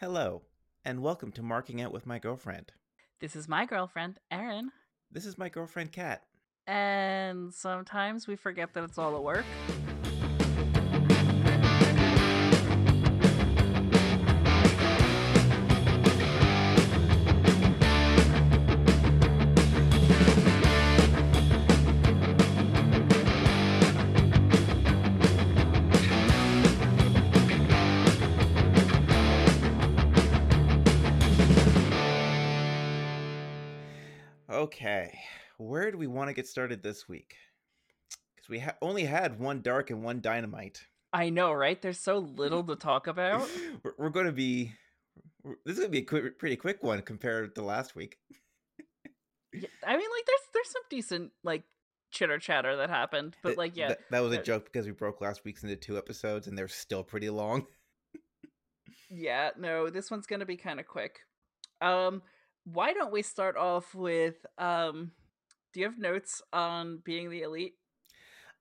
Hello, and welcome to Marking Out with My Girlfriend. This is my girlfriend, Erin. This is my girlfriend, Kat. And sometimes we forget that it's all a work. Okay, where do we want to get started this week? Because we ha- only had one dark and one dynamite. I know, right? There's so little to talk about. we're, we're going to be. This is going to be a quick, pretty quick one compared to last week. Yeah, I mean, like, there's there's some decent like chitter chatter that happened, but like, yeah, th- that was a joke because we broke last week's into two episodes and they're still pretty long. yeah. No, this one's gonna be kind of quick. Um, why don't we start off with um? Do you have notes on being the elite?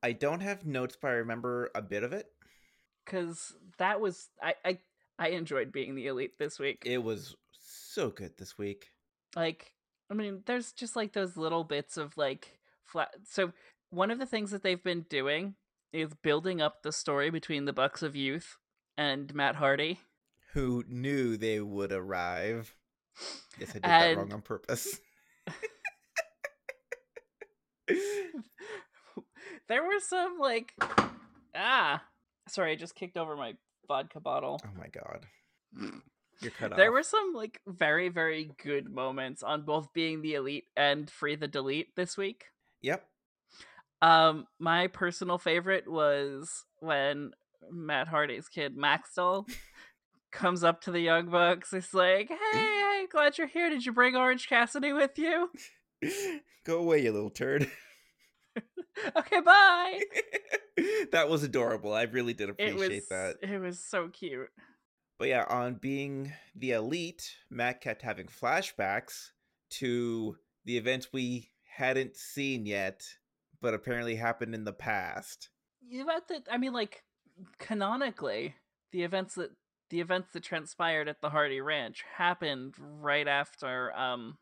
I don't have notes, but I remember a bit of it. Because that was I I I enjoyed being the elite this week. It was so good this week. like i mean there's just like those little bits of like flat so one of the things that they've been doing is building up the story between the bucks of youth and matt hardy Who knew they would arrive? Yes, I did that wrong on purpose. there were some like ah sorry i just kicked over my vodka bottle Oh my god. You're cut off there were some like very very good moments on both being the elite and free the delete this week Yep. Um, my personal favorite was when Matt Hardy's kid Maxwell comes up to the Young Bucks. It's like, "Hey, hey, glad you're here. Did you bring Orange Cassidy with you?" Go away, you little turd. okay, bye. that was adorable. I really did It appreciate was that. it was so cute. But yeah, on being the elite, Matt kept having flashbacks to the events we hadn't seen yet, but apparently happened in the past. You bet that I mean, like canonically, the events that the events that transpired at the Hardy Ranch happened right after. Um,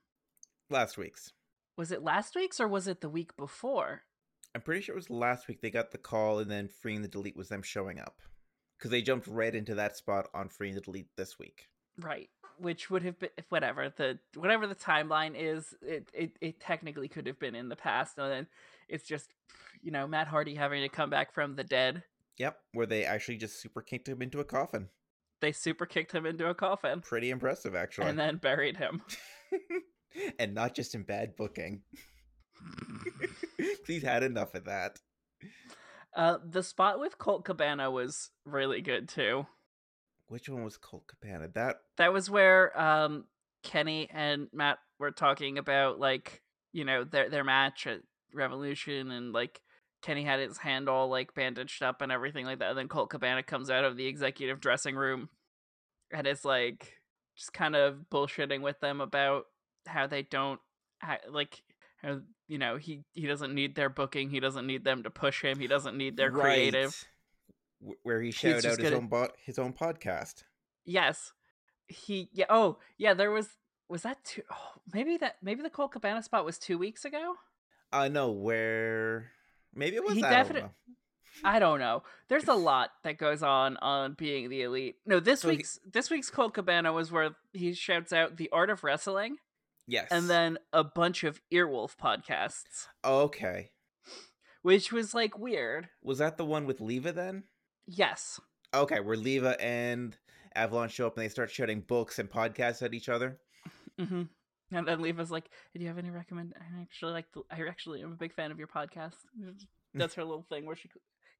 Last week's. was it last week's or was it the week before? I'm pretty sure it was last week they got the call, and then freeing the delete was them showing up. Because they jumped right into that spot on freeing the delete this week. Right. Which would have been whatever the whatever the timeline is, it, it it technically could have been in the past, and then it's just you know Matt Hardy having to come back from the dead. Yep, where they actually just super kicked him into a coffin. They super kicked him into a coffin Pretty impressive, actually. and then buried him. and not just in bad booking. He's had enough of that. Uh, the spot with Colt Cabana was really good too. Which one was Colt Cabana? That That was where um Kenny and Matt were talking about like you know their their match at Revolution and like Kenny had his hand all like bandaged up and everything like that. And then Colt Cabana comes out of the executive dressing room and is like just kind of bullshitting with them about how they don't ha- like how you know he he doesn't need their booking, he doesn't need them to push him, he doesn't need their creative. Right. Wh- Where he shouted out his gonna- own bo- his own podcast. Yes. He yeah, oh, yeah, there was was that two oh, maybe that maybe the Colt Cabana spot was 2 weeks ago? Uh no, where maybe it was He I don't definite- know. I don't know. There's a lot that goes on on being the elite. No, this So he- week's this week's Colt Cabana was where he shouts out the art of wrestling Yes. and then a bunch of Earwolf podcasts, Okay. which was like weird. Was that the one with Leva then? Yes. Okay, where Leva and Avalon show up and they start shouting books and podcasts at each other. hmm And then Leva's like, "Do you have any recommend? I actually like. The, I actually am a big fan of your podcast." That's her little thing where she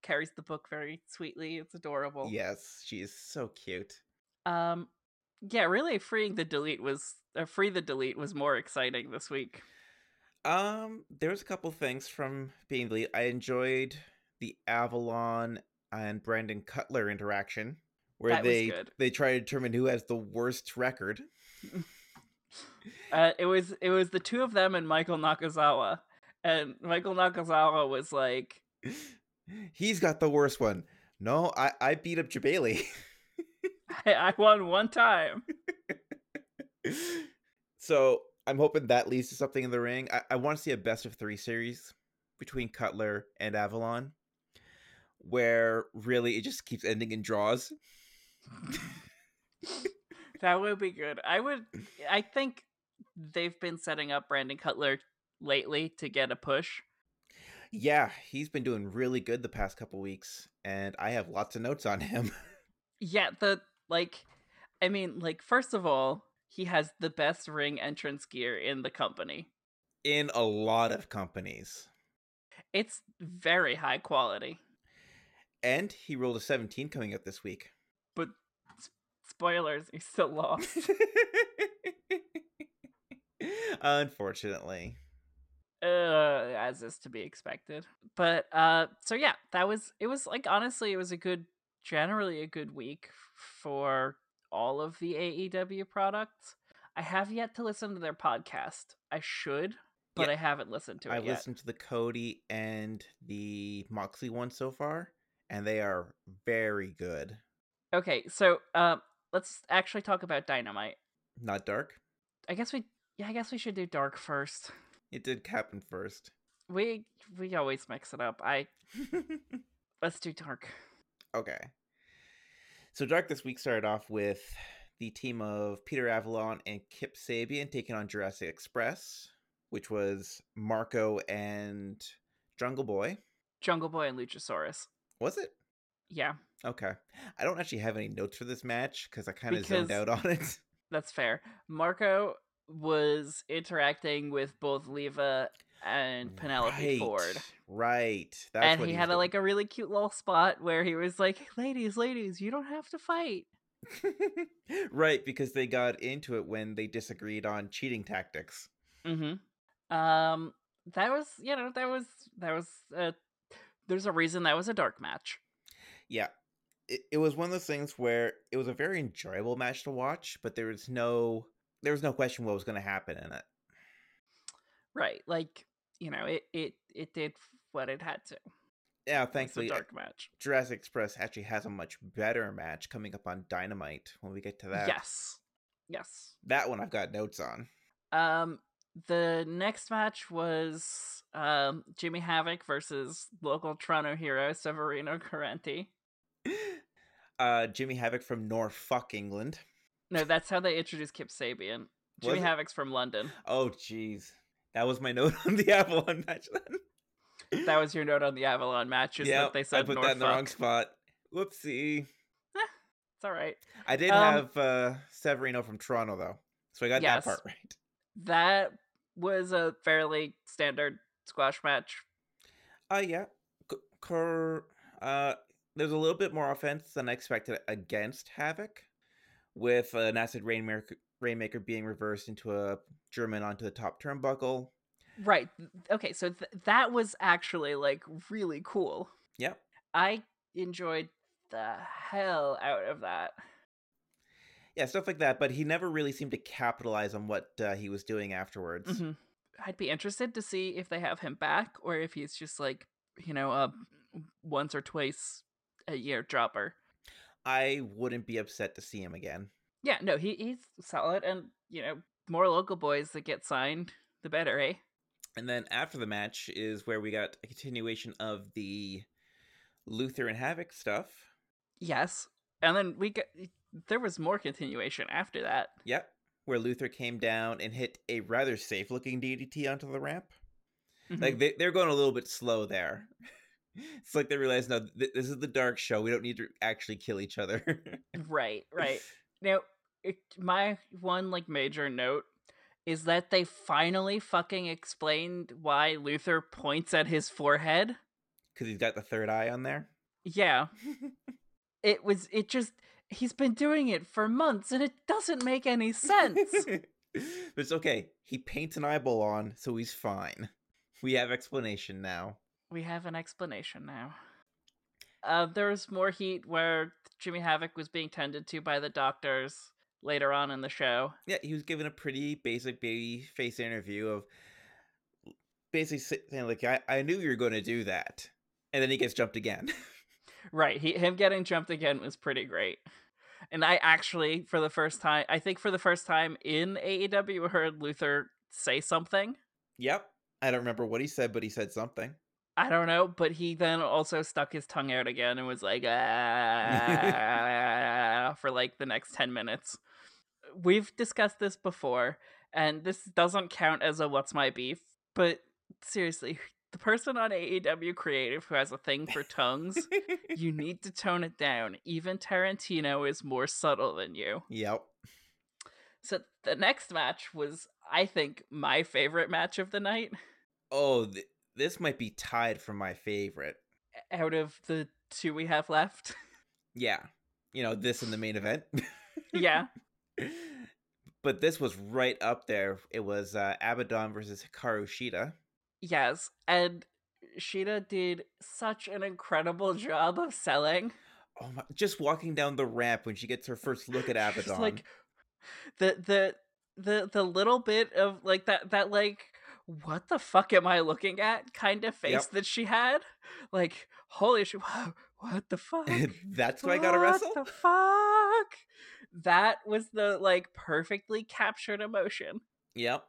carries the book very sweetly. It's adorable. Yes, she is so cute. Um, yeah, really, freeing the delete was uh, free the delete was more exciting this week. Um, there was a couple things from being the. I enjoyed the Avalon and Brandon Cutler interaction where That they they try to determine who has the worst record. Uh, it was it was the two of them and Michael Nakazawa, and Michael Nakazawa was like, He's got the worst one. No, I I beat up Jabali. I, I won one time. so I'm hoping that leads to something in the ring. I, I want to see a best of three series between Cutler and Avalon, where really it just keeps ending in draws. that would be good. I would. I think they've been setting up Brandon Cutler lately to get a push. Yeah, he's been doing really good the past couple weeks, and I have lots of notes on him. yeah, the like, I mean, like first of all, he has the best ring entrance gear in the company. In a lot of companies. It's very high quality. And he rolled a 17 coming up this week. But spoilers, he still lost. Unfortunately. Uh, as is to be expected. But uh so yeah, that was it was like honestly it was a good generally a good week for all of the AEW products. I have yet to listen to their podcast. I should, but yeah, I haven't listened to it I've yet. listened to the Cody and the Moxley one so far, and they are very good. Okay, so um, let's actually talk about Dynamite. Not Dark. I guess we, yeah, I guess we should do Dark first. It did happen first. We we always mix it up. I let's do Dark. Okay. So Dark this week started off with the team of Peter Avalon and Kip Sabian taking on Jurassic Express, which was Marko and Jungle Boy. Jungle Boy and Luchasaurus. Was it? Yeah. Okay. I don't actually have any notes for this match because I kind of zoned out on it. That's fair. Marko was interacting with both Leva and Penelope right, Ford. Right. That's and he had a, like a really cute little spot where he was like, "Ladies, ladies, you don't have to fight." right, because they got into it when they disagreed on cheating tactics. Mm-hmm. Um, that was you know that was that was uh, there's a reason that was a dark match. Yeah, it, it was one of those things where it was a very enjoyable match to watch, but there was no there was no question what was going to happen in it. Right, like you know, it it it did what it had to. Yeah, thankfully, dark match. Jurassic Express actually has a much better match coming up on Dynamite when we get to that. Yes, yes, that one I've got notes on. Um, the next match was um Jimmy Havoc versus local Toronto hero Severino Correnti. Uh, Jimmy Havoc from Norfolk, England. No, that's how they introduced Kip Sabian. Jimmy Havoc's from London. Oh, jeez. That was my note on the Avalon match then. that was your note on the Avalon match. Is yep, that they said I put Norfolk. that in the wrong spot. Whoopsie. Eh, it's all right. I did um, have uh, Severino from Toronto though, so I got yes, that part right. That was a fairly standard squash match. Uh yeah. Cor- uh, there's a little bit more offense than I expected against Havoc with an acid rainmaker, rainmaker being reversed into a German onto the top turnbuckle. Right. Okay, so th- that was actually like really cool. Yep. I enjoyed the hell out of that. Yeah, stuff like that, but he never really seemed to capitalize on what uh, he was doing afterwards. Mm-hmm. I'd be interested to see if they have him back or if he's just like, you know, a once or twice a year dropper. I wouldn't be upset to see him again. Yeah, no, he he's solid, and you know, more local boys that get signed, the better, eh? And then after the match is where we got a continuation of the Luther and Havoc stuff. Yes, and then we got there was more continuation after that. Yep, where Luther came down and hit a rather safe-looking DDT onto the ramp. Mm-hmm. Like they, they're going a little bit slow there. it's like they realize no th- this is the dark show we don't need to actually kill each other. Right right. Now it, my one like major note is that they finally fucking explained why luther points at his forehead. Because he's got the third eye on there? Yeah. It was it just he's been doing it for months and it doesn't make any sense. It's okay he paints an eyeball on so he's fine. We have explanation now we have an explanation now. Uh, there was more heat where Jimmy Havoc was being tended to by the doctors later on in the show. Yeah, he was given a pretty basic baby face interview of basically saying like, "I, I knew you were going to do that," and then he gets jumped again. right, he him getting jumped again was pretty great. And I actually, for the first time, I think for the first time in AEW, heard Luther say something. Yep. I don't remember what he said, but he said something. I don't know, but he then also stuck his tongue out again and was like, ah, for like the next 10 minutes. We've discussed this before, and this doesn't count as a what's my beef, but seriously, the person on AEW Creative who has a thing for tongues, you need to tone it down. Even Tarantino is more subtle than you. Yep. So the next match was, I think, my favorite match of the night. Oh, th- this might be tied for my favorite. Out of the two we have left. Yeah. You know, this in the main event. yeah. But this was right up there. It was uh, Abaddon versus Hikaru Shida. Yes. And Shida did such an incredible job of selling. Oh my! Just walking down the ramp when she gets her first look at Abaddon. Like the the the the little bit of like that that like what the fuck am I looking at kind of face Yep. that she had. Like holy shit! Wow, what the fuck? That's why I gotta wrestle. What the fuck? That was the like perfectly captured emotion. Yep.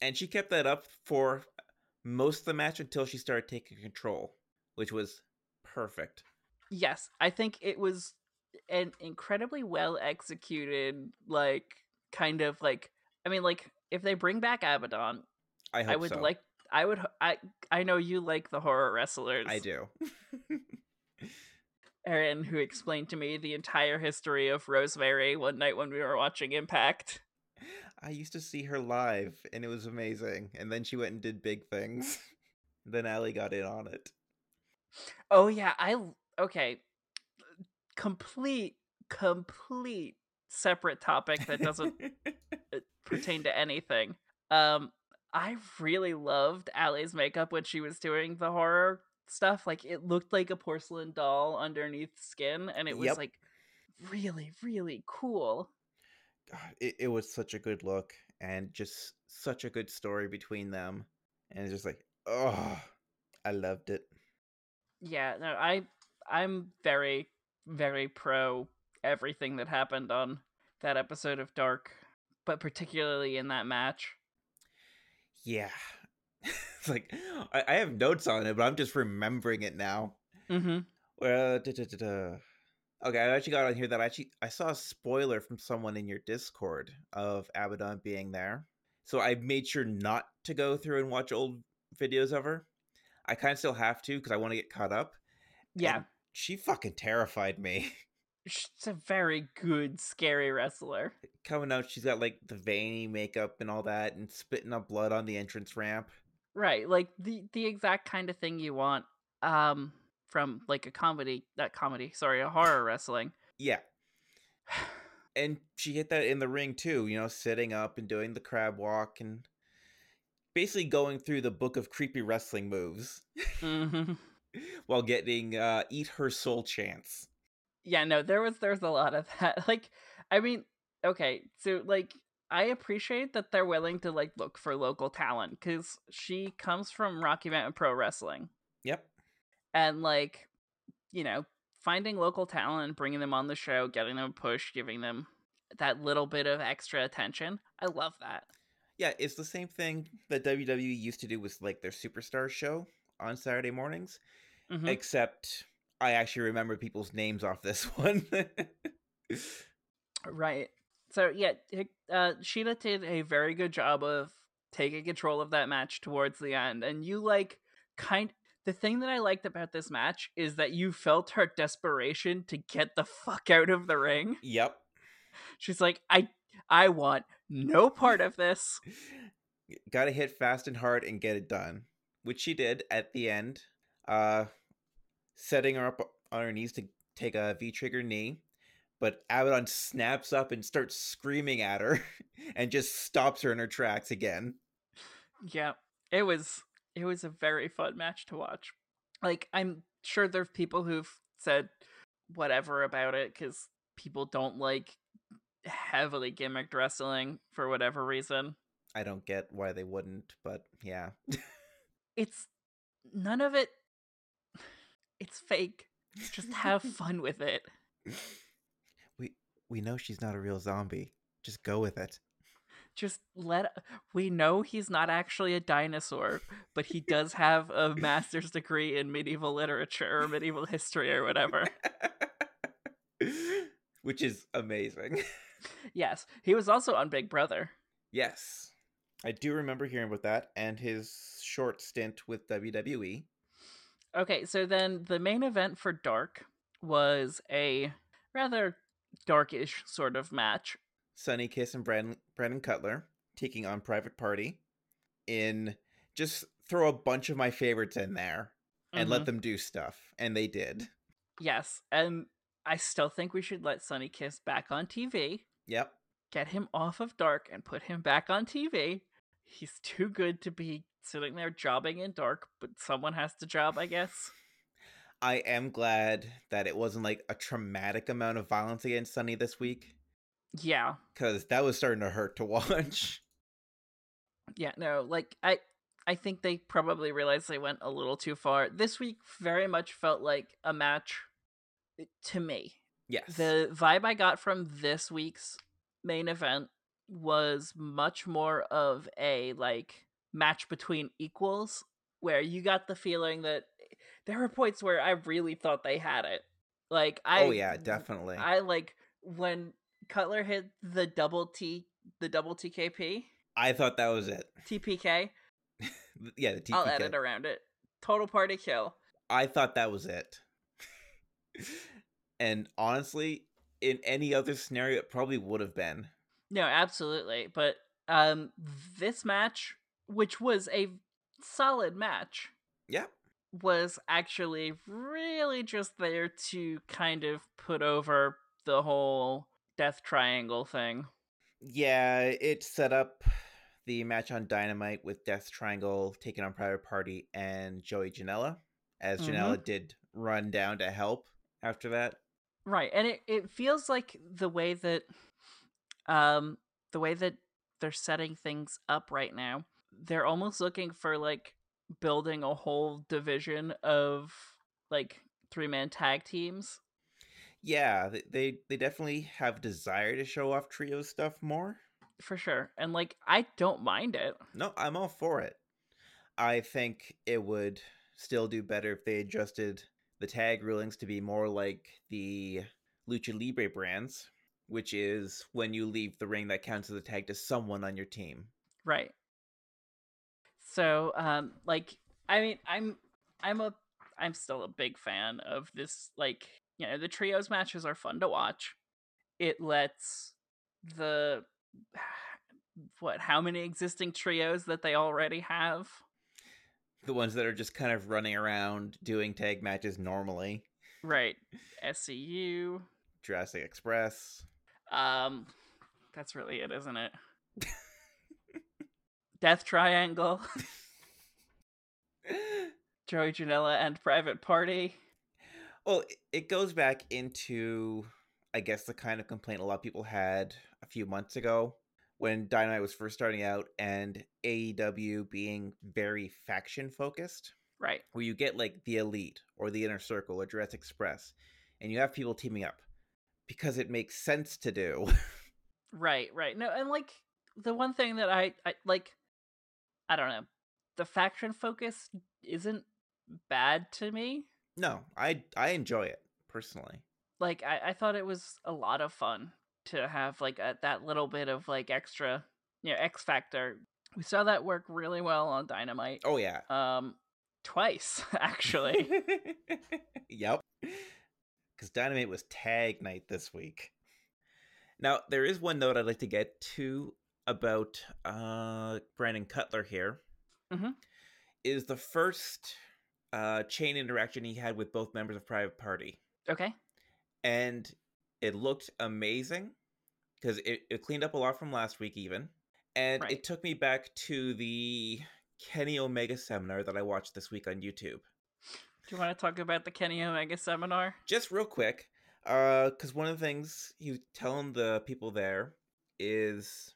And she kept that up for most of the match until she started taking control, which was perfect. Yes, I think it was an incredibly well executed, like kind of like I mean, like if they bring back Abaddon, I hope I would so. like I would I I know you like the horror wrestlers. I do. Erin, who explained to me the entire history of Rosemary one night when we were watching Impact. I used to see her live, and it was amazing. And then she went and did big things. then Allie got in on it. Oh yeah, I okay. Complete, complete separate topic that doesn't uh, pertain to anything. Um, I really loved Allie's makeup when she was doing the horror stuff. Like it looked like a porcelain doll underneath skin, and it was Yep. like really, really cool. God, it, it was such a good look and just such a good story between them. And it's just like, oh, I loved it. Yeah, no, I I'm very, very pro everything that happened on that episode of Dark, but particularly in that match. Yeah. it's like, I, I have notes on it, but I'm just remembering it now. Mm-hmm. Da, da, da. okay, I actually got on here that I actually I saw a spoiler from someone in your Discord of Abaddon being there, so I made sure not to go through and watch old videos of her. I kind of still have to because I want to get caught up. Yeah, and she fucking terrified me. she's a very good, scary wrestler. Coming out, she's got like the veiny makeup and all that, and spitting up blood on the entrance ramp. Right, like the the exact kind of thing you want um from like a comedy, that comedy, sorry, a horror wrestling. Yeah. And she hit that in the ring too, you know, sitting up and doing the crab walk and basically going through the book of creepy wrestling moves hmm while getting uh eat her soul chance. Yeah, no, there was there's a lot of that. Like, I mean, okay, so like I appreciate that they're willing to like look for local talent because she comes from Rocky Mountain Pro Wrestling, Yep. and like, you know, finding local talent, bringing them on the show, getting them a push, giving them that little bit of extra attention. I love that. Yeah, it's the same thing that WWE used to do with like their superstar show on Saturday mornings, Mhm. except I actually remember people's names off this one. Right. So yeah, uh, Shida did a very good job of taking control of that match towards the end, and you like kind. The thing that I liked about this match is that you felt her desperation to get the fuck out of the ring. yep. She's like, I, I want no part of this. Got to hit fast and hard and get it done, which she did at the end. Uh, setting her up on her knees to take a V trigger knee, but Abaddon snaps up and starts screaming at her and just stops her in her tracks again. Yeah, it was it was a very fun match to watch. Like I'm sure there's people who've said whatever about it because people don't like heavily gimmicked wrestling for whatever reason. I don't get why they wouldn't, but yeah. It's none of it. It's fake. Just have fun with it. we we know she's not a real zombie. Just go with it. Just let we know he's not actually a dinosaur, but he does have a master's degree in medieval literature or medieval history or whatever. Which is amazing. Yes, he was also on Big Brother. Yes. I do remember hearing about that and his short stint with WWE. Okay, so then the main event for Dark was a rather darkish sort of match. Sunny Kiss and Brandon, Brandon Cutler taking on Private Party in just throw a bunch of my favorites in there and Mhm. let them do stuff. And they did. Yes, and I still think we should let Sunny Kiss back on TV, Yep. get him off of Dark, and put him back on TV. He's too good to be sitting there jobbing in Dark, but someone has to job, I guess. I am glad that it wasn't like a traumatic amount of violence against Sunny this week Yeah, because that was starting to hurt to watch. yeah, no, like I, I think they probably realized they went a little too far. This week very much felt like a match eh, to me. Yes. The vibe I got from this week's main event was much more of a like match between equals where you got the feeling that there were points where I really thought they had it. Like I oh yeah, definitely. I like when Cutler hit the double T the double TKP, I thought that was it. TPK. yeah, the TPK. I'll edit around it. Total party kill. I thought that was it. and honestly, in any other scenario, it probably would have been. No, absolutely. But um this match, which was a solid match, Yep. was actually really just there to kind of put over the whole death triangle thing. Yeah, it set up the match on Dynamite with Death Triangle taking on Private Party and Joey Janela, as Mhm. Janela did run down to help after that. Right. And it, it feels like the way that um the way that they're setting things up right now, they're almost looking for like building a whole division of like three man tag teams. Yeah, they, they they definitely have desire to show off trio stuff more. For sure. And like I don't mind it. No, I'm all for it. I think it would still do better if they adjusted the tag rulings to be more like the Lucha Libre brands, which is when you leave the ring that counts as a tag to someone on your team. Right. So, um, like, I mean, I'm, I'm a, I'm still a big fan of this. Like, you know, the trios matches are fun to watch. It lets the, what, how many existing trios that they already have? The ones that are just kind of running around doing tag matches normally. Right. SCU. Jurassic Express. Um, that's really it, isn't it? Death Triangle, Joey Janela, and Private Party. Well, it- goes back into, I guess, the kind of complaint a lot of people had a few months ago when Dynamite was first starting out and AEW being very faction focused, Right. where you get like the Elite or the Inner Circle or Jurassic Express, and you have people teaming up because it makes sense to do. Right, right. No, and like the one thing that I, I like, I don't know, the faction focus isn't bad to me. no, I I enjoy it personally. Like I, I thought it was a lot of fun to have like a, that little bit of like extra, you know, X factor. We saw that work really well on Dynamite. Oh yeah. Um, twice actually. yep. Because Dynamite was tag night this week. Now, there is one note I'd like to get to about uh, Brandon Cutler here. Mhm. Is the first uh, chain interaction he had with both members of Private Party. okay. And it looked amazing because it, it cleaned up a lot from last week, even. And Right. it took me back to the Kenny Omega seminar that I watched this week on YouTube. Do you want to talk about the Kenny Omega seminar? just real quick because one of the things he was telling the people there is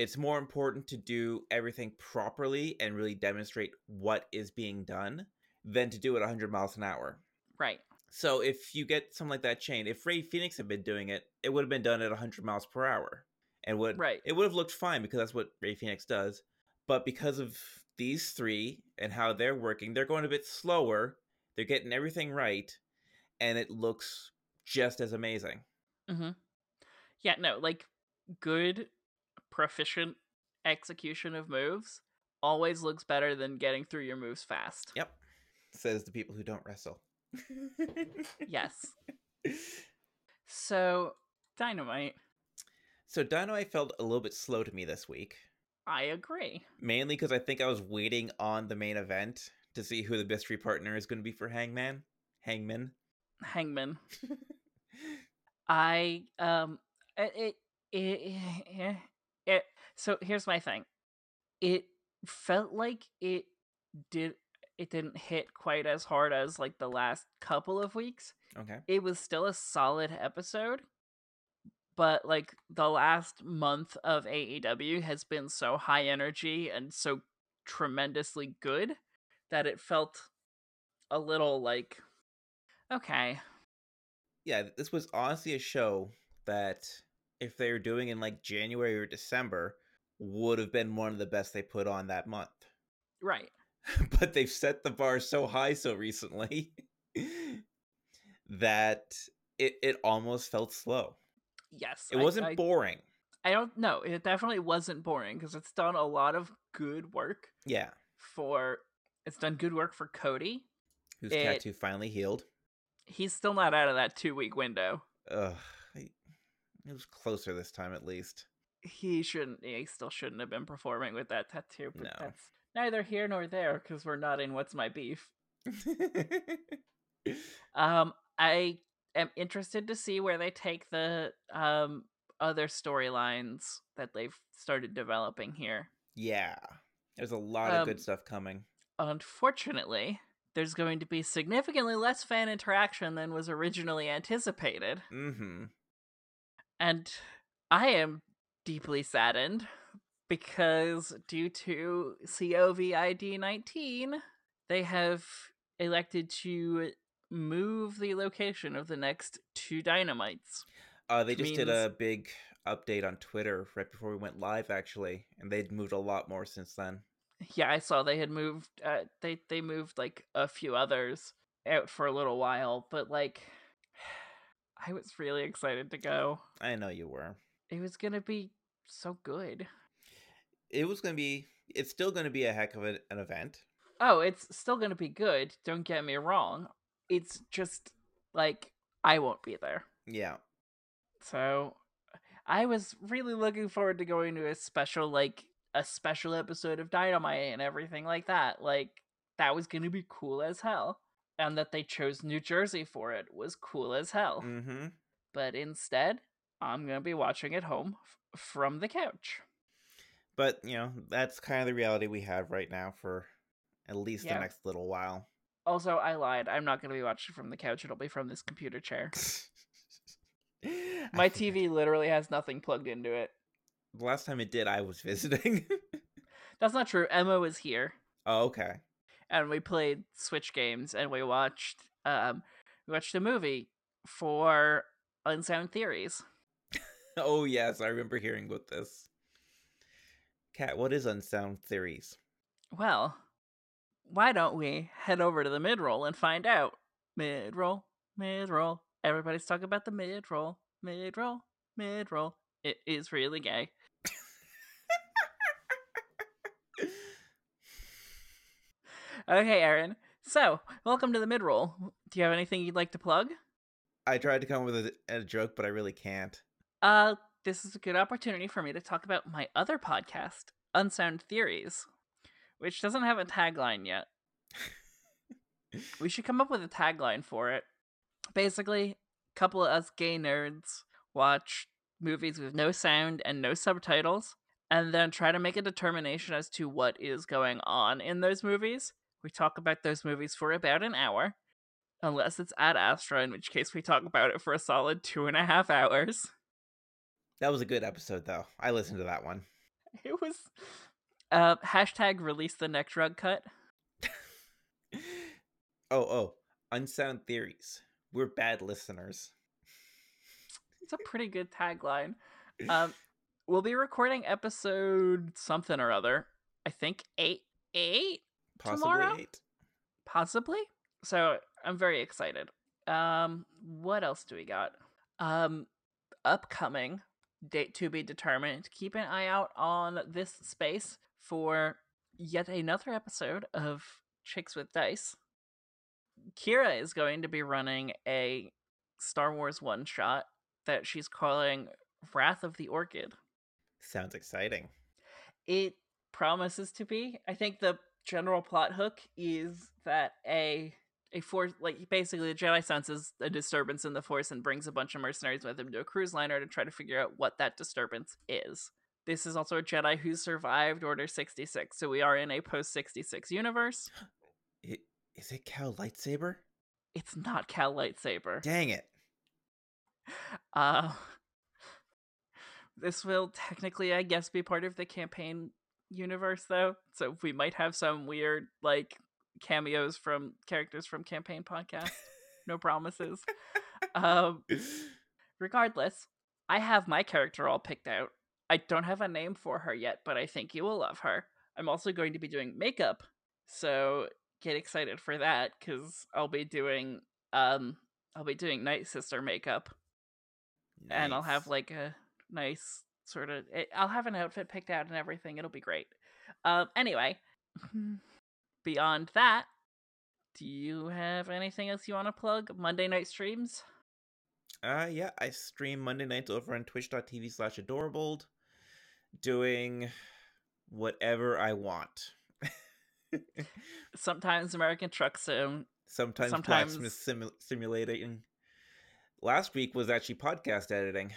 it's more important to do everything properly and really demonstrate what is being done than to do it 100 miles an hour Right. So if you get something like that chain, if Rey Fenix had been doing it, it would have been done at 100 miles per hour, and would Right. it would have looked fine because that's what Rey Fenix does. But because of these three and how they're working, they're going a bit slower. They're getting everything right, and it looks just as amazing. Mm-hmm. Yeah, no, like good, proficient execution of moves always looks better than getting through your moves fast. Yep, says the people who don't wrestle. Yes. So, Dynamite, So Dynamite felt a little bit slow to me this week, I agree. mainly because I think I was waiting on the main event to see who the mystery partner is going to be for Hangman. Hangman. Hangman. I um it it, it, it so here's my thing. It felt like it did it didn't hit quite as hard as like the last couple of weeks. Okay. It was still a solid episode, but like the last month of AEW has been so high energy and so tremendously good that it felt a little like okay, Yeah, this was honestly a show that if they were doing in like January or December would have been one of the best they put on that month. right. but they've set the bar so high so recently that it it almost felt slow. Yes. It I- wasn't I, boring. I don't know. It definitely wasn't boring because it's done a lot of good work Yeah. for. It's done good work for Cody. Whose It- tattoo finally healed. He's still not out of that two week window. Ugh. It was closer this time at least. He shouldn't. He still shouldn't have been performing with that tattoo. But No. that's neither here nor there because we're not in what's my beef. Um, I am interested to see where they take the um other storylines that they've started developing here. yeah. There's a lot of Um, good stuff coming. Unfortunately, there's going to be significantly less fan interaction than was originally anticipated, Mm-hmm. And I am deeply saddened because due to COVID 19, they have elected to move the location of the next two dynamites. Uh, they just did a big update on Twitter right before we went live, actually, and they'd moved a lot more since then. Yeah, I saw they had moved. Uh, they they moved like a few others out for a little while, but like, I was really excited to go. I know you were. It was gonna be so good. It was going to be. It's still going to be a heck of a, an event. Oh, it's still gonna be good. Don't get me wrong. It's just like I won't be there. Yeah. So I was really looking forward to going to a special like a special episode of Dynamite and everything like that. Like that was going to be cool as hell. And that they chose New Jersey for it was cool as hell. Mm-hmm. But instead, I'm going to be watching at home f- from the couch. But you know, that's kind of the reality we have right now for at least Yeah. the next little while. Also, I lied. I'm not going to be watching from the couch. It'll be from this computer chair. My TV literally has nothing plugged into it. The last time it did, I was visiting. That's not true. Emma was here. oh, okay. And we played Switch games and we watched um we watched a movie for Unsound Theories. Oh yes, I remember hearing about this. Kat, what is unsound theories? Well, why don't we head over to the mid roll and find out? Mid roll, mid roll. Everybody's talking about the mid roll, mid roll, mid roll. It is really gay. Okay, Erin. So, welcome to the mid roll. Do you have anything you'd like to plug? I tried to come up with a, a joke, but I really can't. Uh, this is a good opportunity for me to talk about my other podcast, Unsound Theories, which doesn't have a tagline yet. we should come up with a tagline for it. Basically, a couple of us gay nerds watch movies with no sound and no subtitles, and then try to make a determination as to what is going on in those movies. We talk about those movies for about an hour, unless it's Ad Astra, in which case we talk about it for a solid two and a half hours. That was a good episode, though. I listened to that one. It was uh hashtag release the neck drug cut. oh, oh, unsound theories. We're bad listeners. It's a pretty good tagline. Um, we'll be recording episode something or other. I think eight, eight, Possibly tomorrow? eight. possibly. So I'm very excited. Um, what else do we got? Um, upcoming date to be determined. Keep an eye out on this space for yet another episode of Chicks with Dice. Kira is going to be running a Star Wars one shot that she's calling Wrath of the Orchid. Sounds exciting. It promises to be. I think the general plot hook is that a a force like basically the Jedi senses a disturbance in the force and brings a bunch of mercenaries with him to a cruise liner to try to figure out what that disturbance is. This is also a Jedi who survived Order 66, so we are in a post 66 universe. It, is it Cal lightsaber? It's not Cal lightsaber. Dang it! Uh this will technically, I guess, be part of the campaign universe though. So we might have some weird like cameos from characters from campaign podcast. No promises. um regardless, I have my character all picked out. I don't have a name for her yet, but I think you will love her. I'm also going to be doing makeup, so get excited for that cuz I'll be doing um I'll be doing Night Sister makeup and I'll have like a nice sort of it, I'll have an outfit picked out and everything. It'll be great. Um anyway, beyond that, do you have anything else you want to plug? Monday night streams? Uh yeah, I stream Monday nights over on twitch.tv slash adorable, doing whatever I want. Sometimes American Truck Sim. Sometimes, Sometimes- blacksmith simu- simulating. Last week was actually podcast editing.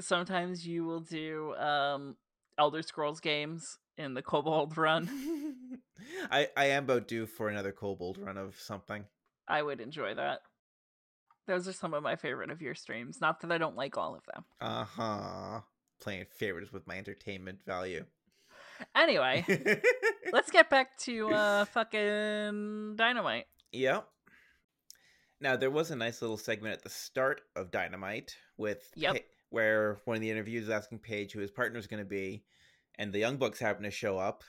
Sometimes you will do um Elder Scrolls games in the Kobold run. I I am about due for another kobold run of something. I would enjoy that. Those are some of my favorite of your streams. Not that I don't like all of them. Uh huh. Playing favorites with my entertainment value. Anyway, let's get back to uh fucking Dynamite. Yep. Now there was a nice little segment at the start of Dynamite with Yep. Where one of the interviews is asking Page who his partner's going to be, and the Young Bucks happen to show up,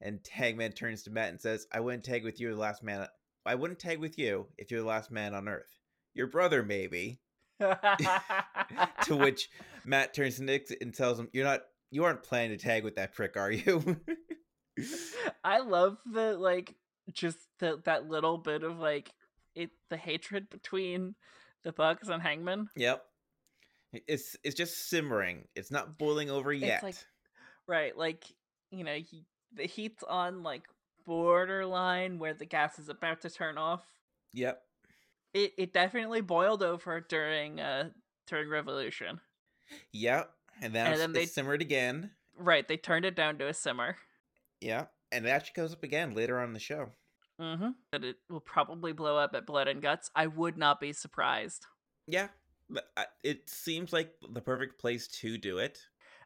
and Tagman turns to Matt and says, "I wouldn't tag with you, the last man. I wouldn't tag with you if you're the last man on Earth. Your brother, maybe." To which Matt turns to Nick and tells him, "You're not. You aren't planning to tag with that prick, are you?" I love the like just the that little bit of like it the hatred between the Bucks and Hangman. Yep. It's it's just simmering. It's not boiling over yet. like- Right, like you know, he, the heat's on like borderline where the gas is about to turn off. Yep. It it definitely boiled over during uh during Revolution. Yep. And then, And then they- it simmered again. Right, they turned it down to a simmer. Yeah. And it actually goes up again later on in the show. Mm-hmm. That it will probably blow up at Blood and Guts. I would not be surprised. Yeah. But I- It seems like the perfect place to do it.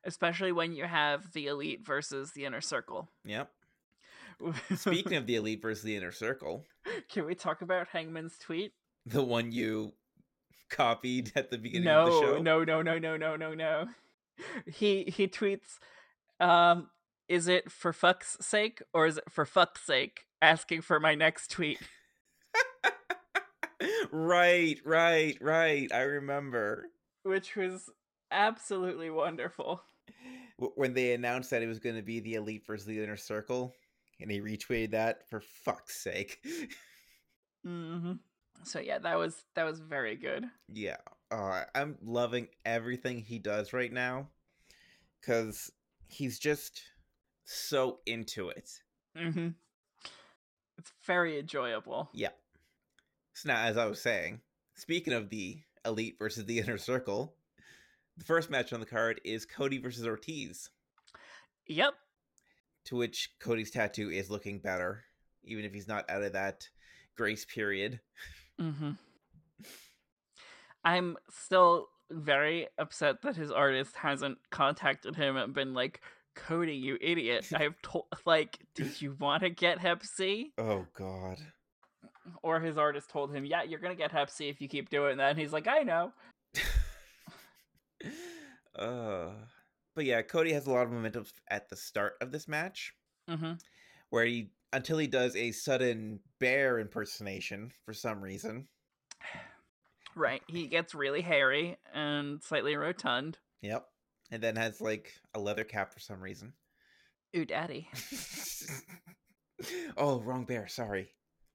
Especially when you have the elite versus the inner circle. Yep. Speaking of the elite versus the inner circle, Can we talk about Hangman's tweet? the one you copied at the beginning of the show. No, no, no, no, no, no, no. He he tweets, um, is it for fuck's sake or is it for fuck's sake? Asking for my next tweet. Right, right, right. I remember. Which was absolutely wonderful. When they announced that it was going to be the elite versus the inner circle, and he retweeted that for fuck's sake. hmm So yeah, that was that was very good. yeah. Uh, I'm loving everything he does right now because he's just so into it. hmm It's very enjoyable. Yeah. So now, as I was saying, speaking of the elite versus the inner circle, the first match on the card is Cody versus Ortiz, Yep. to which Cody's tattoo is looking better, even if he's not out of that grace period. hmm I'm still very upset that his artist hasn't contacted him and been like, Cody, you idiot. I've told, like, did you want to get Hep C? Oh, God. Or his artist told him, "Yeah, you're gonna get Hep C if you keep doing that." And he's like, "I know." uh, but yeah, Cody has a lot of momentum at the start of this match, Mm-hmm. where he until he does a sudden bear impersonation for some reason. Right. He gets really hairy and slightly rotund. Yep, and then has like a leather cap for some reason. Ooh, daddy. oh, wrong bear. Sorry,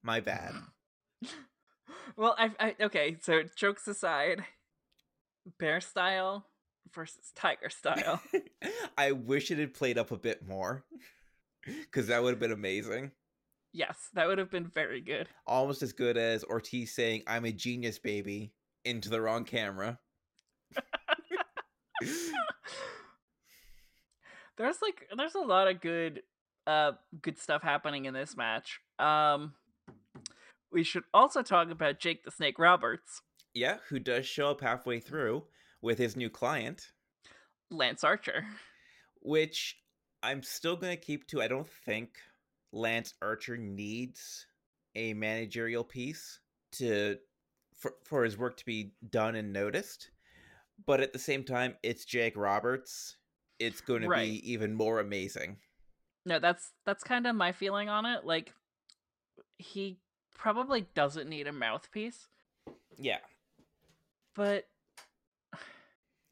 my bad. well, I, I okay. So jokes aside, bear style versus tiger style. I wish it had played up a bit more, because that would have been amazing. yes, that would have been very good. Almost as good as Ortiz saying "I'm a genius, baby" into the wrong camera. there's like there's a lot of good uh good stuff happening in this match. Um we should also talk about Jake the Snake Roberts, Yeah, who does show up halfway through with his new client, Lance Archer. which I'm still going to keep to. I don't think Lance Archer needs a managerial piece to for, for his work to be done and noticed. But at the same time, it's Jake Roberts. It's going to Right. be even more amazing. No, that's that's kind of my feeling on it. Like he probably doesn't need a mouthpiece, Yeah. but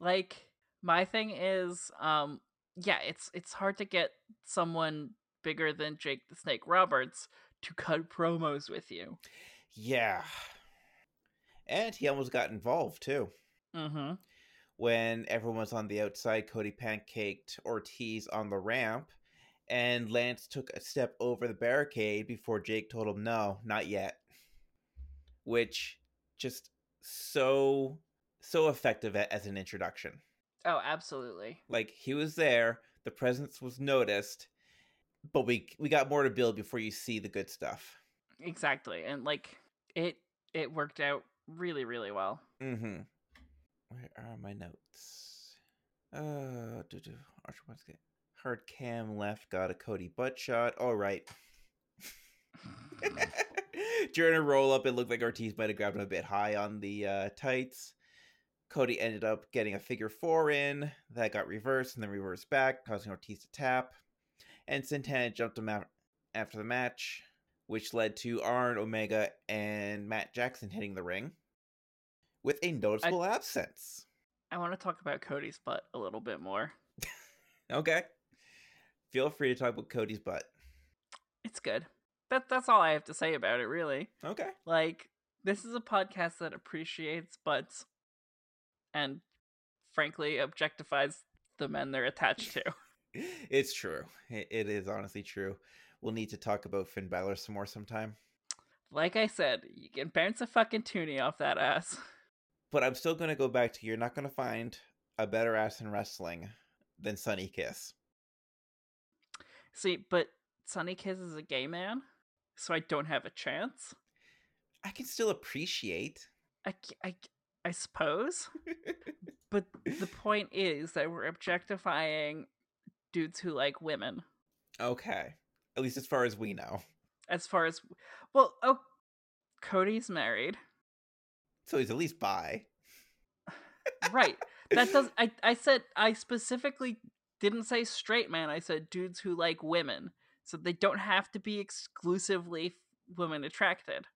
like my thing is um yeah, it's it's hard to get someone bigger than Jake the Snake Roberts to cut promos with you. Yeah. And he almost got involved too. Mhm. when everyone was on the outside, Cody pancaked Ortiz on the ramp, and Lance took a step over the barricade before Jake told him, no, not yet. Which just so, so effective as an introduction. Oh, absolutely. Like, he was there, the presence was noticed, but we we got more to build before you see the good stuff. Exactly. And like it it worked out really really well. Mm-hmm. Where are my notes? Uh, do do. Archer wants to get hard cam left. Got a Cody butt shot. All right. During a roll up, it looked like Ortiz might have grabbed him a bit high on the uh, tights. Cody ended up getting a figure four in that got reversed and then reversed back, causing Ortiz to tap. And Santana jumped him out after the match, which led to Arn, Omega, and Matt Jackson hitting the ring with a noticeable absence. I want to talk about Cody's butt a little bit more. Okay. Feel free to talk about Cody's butt. It's good. That that's all I have to say about it really. Okay. Like this is a podcast that appreciates butts and frankly objectifies the men they're attached to. It's true. It, it is honestly true. We'll need to talk about Finn Balor some more sometime. Like I said, you can bounce a fucking toonie off that ass. But I'm still going to go back to you're not going to find a better ass in wrestling than Sonny Kiss. See, but Sonny Kiss is a gay man, so I don't have a chance. I can still appreciate. I, I, I suppose. But the point is that we're objectifying dudes who like women. okay. At least as far as we know. As far as, well, oh, Cody's married, So he's at least bi. right? That does. I I said I specifically didn't say straight man. I said dudes who like women, so they don't have to be exclusively women attracted.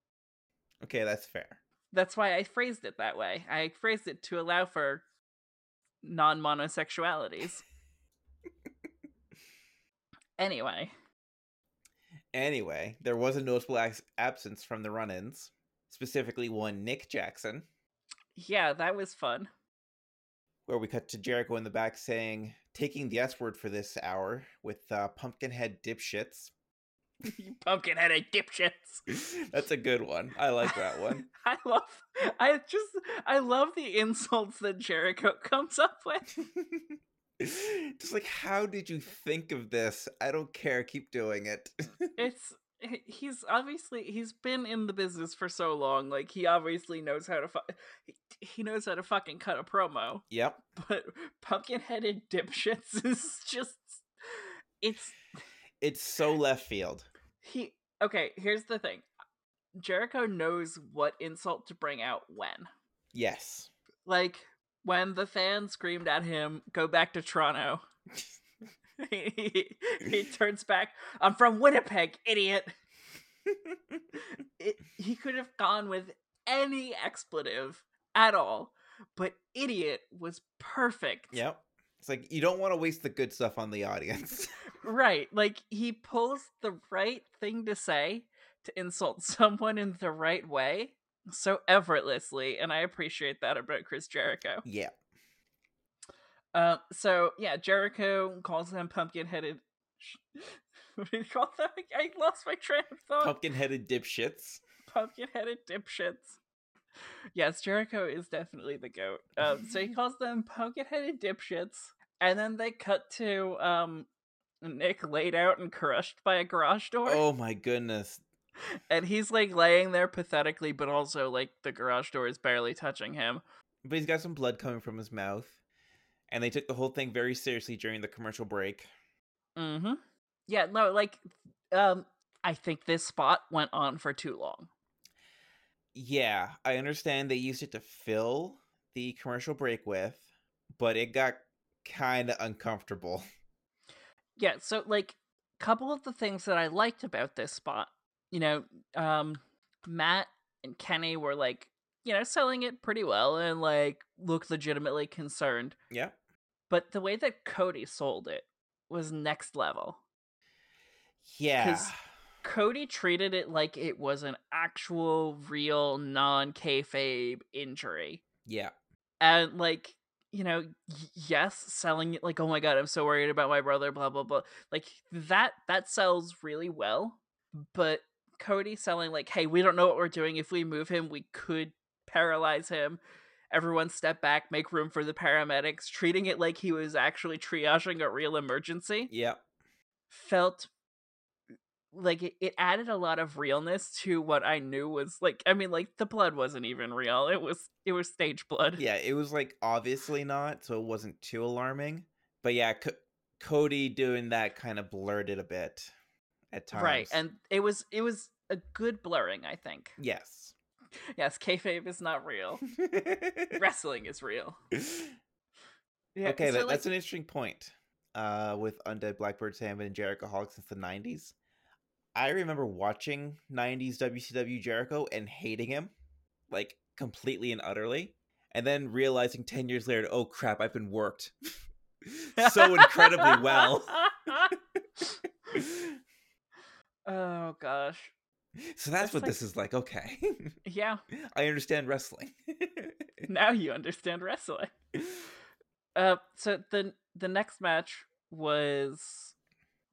Okay, that's fair. That's why I phrased it that way. I phrased it to allow for non monosexualities. anyway, Anyway, there was a noticeable absence from the run ins, specifically one Nick Jackson, yeah, that was fun. Where we cut to Jericho in the back saying, taking the S word for this hour with uh, Pumpkinhead dipshits. you pumpkin headed dipshits. That's a good one. I like that one. I love I just I love the insults that Jericho comes up with. Just like, how did you think of this? I don't care. Keep doing it. It's he's obviously he's been in the business for so long like he obviously knows how to fu- he, knows how to fucking cut a promo yep. but pumpkin-headed dipshits is just it's It's so left field. he okay here's the thing Jericho knows what insult to bring out when. Yes. Like when the fan screamed at him, "Go back to Toronto." he, he, turns back. I'm from Winnipeg, idiot. it, he could have gone with any expletive at all, but idiot was perfect. Yep. It's like you don't want to waste the good stuff on the audience. right. Like he pulls the right thing to say to insult someone in the right way so effortlessly, and I appreciate that about Chris Jericho. yeah. Uh, so yeah, Jericho calls them pumpkin headed. what did he call them? I lost my train of thought. Pumpkin headed dipshits. Pumpkin headed dipshits. Yes, Jericho is definitely the goat. Um, so he calls them pumpkin headed dipshits, and then they cut to um Nick laid out and crushed by a garage door. Oh my goodness. And he's like laying there pathetically, but also like the garage door is barely touching him. But he's got some blood coming from his mouth. And they took the whole thing very seriously during the commercial break. Mm-hmm. Yeah, no, like um I think this spot went on for too long. Yeah, I understand they used it to fill the commercial break with, but it got kind of uncomfortable. Yeah, so like couple of the things that I liked about this spot, you know, um Matt and Kenny were like, you know, selling it pretty well and like looked legitimately concerned. Yeah. But the way that Cody sold it was next level. Yeah. Cody treated it like it was an actual, real, non kayfabe injury. Yeah. And, like, you know, yes, selling it like, oh my god, I'm so worried about my brother, blah blah blah. Like that that sells really well. But Cody selling like, hey, we don't know what we're doing. If we move him, we could paralyze him. Everyone step back, make room for the paramedics, treating it like he was actually triaging a real emergency Yeah. felt like it, it added a lot of realness to what I knew was like I mean like the blood wasn't even real. It was it was stage blood. Yeah, it was like obviously not, so it wasn't too alarming. But yeah, C- Cody doing that kind of blurred it a bit at times. Right. And it was it was a good blurring, I think. yes. Yes, kayfabe is not real. Wrestling is real. Yeah, okay, that, like, that's an interesting point. Uh, with Undead Blackbird Salmon and Jericho Hawk since the '90s, I remember watching '90s WCW Jericho and hating him, like completely and utterly, and then realizing ten years later, oh crap, I've been worked so incredibly well. oh gosh. So that's what like- this is like. Okay, Yeah. I understand wrestling. Now you understand wrestling. Uh, so the the next match was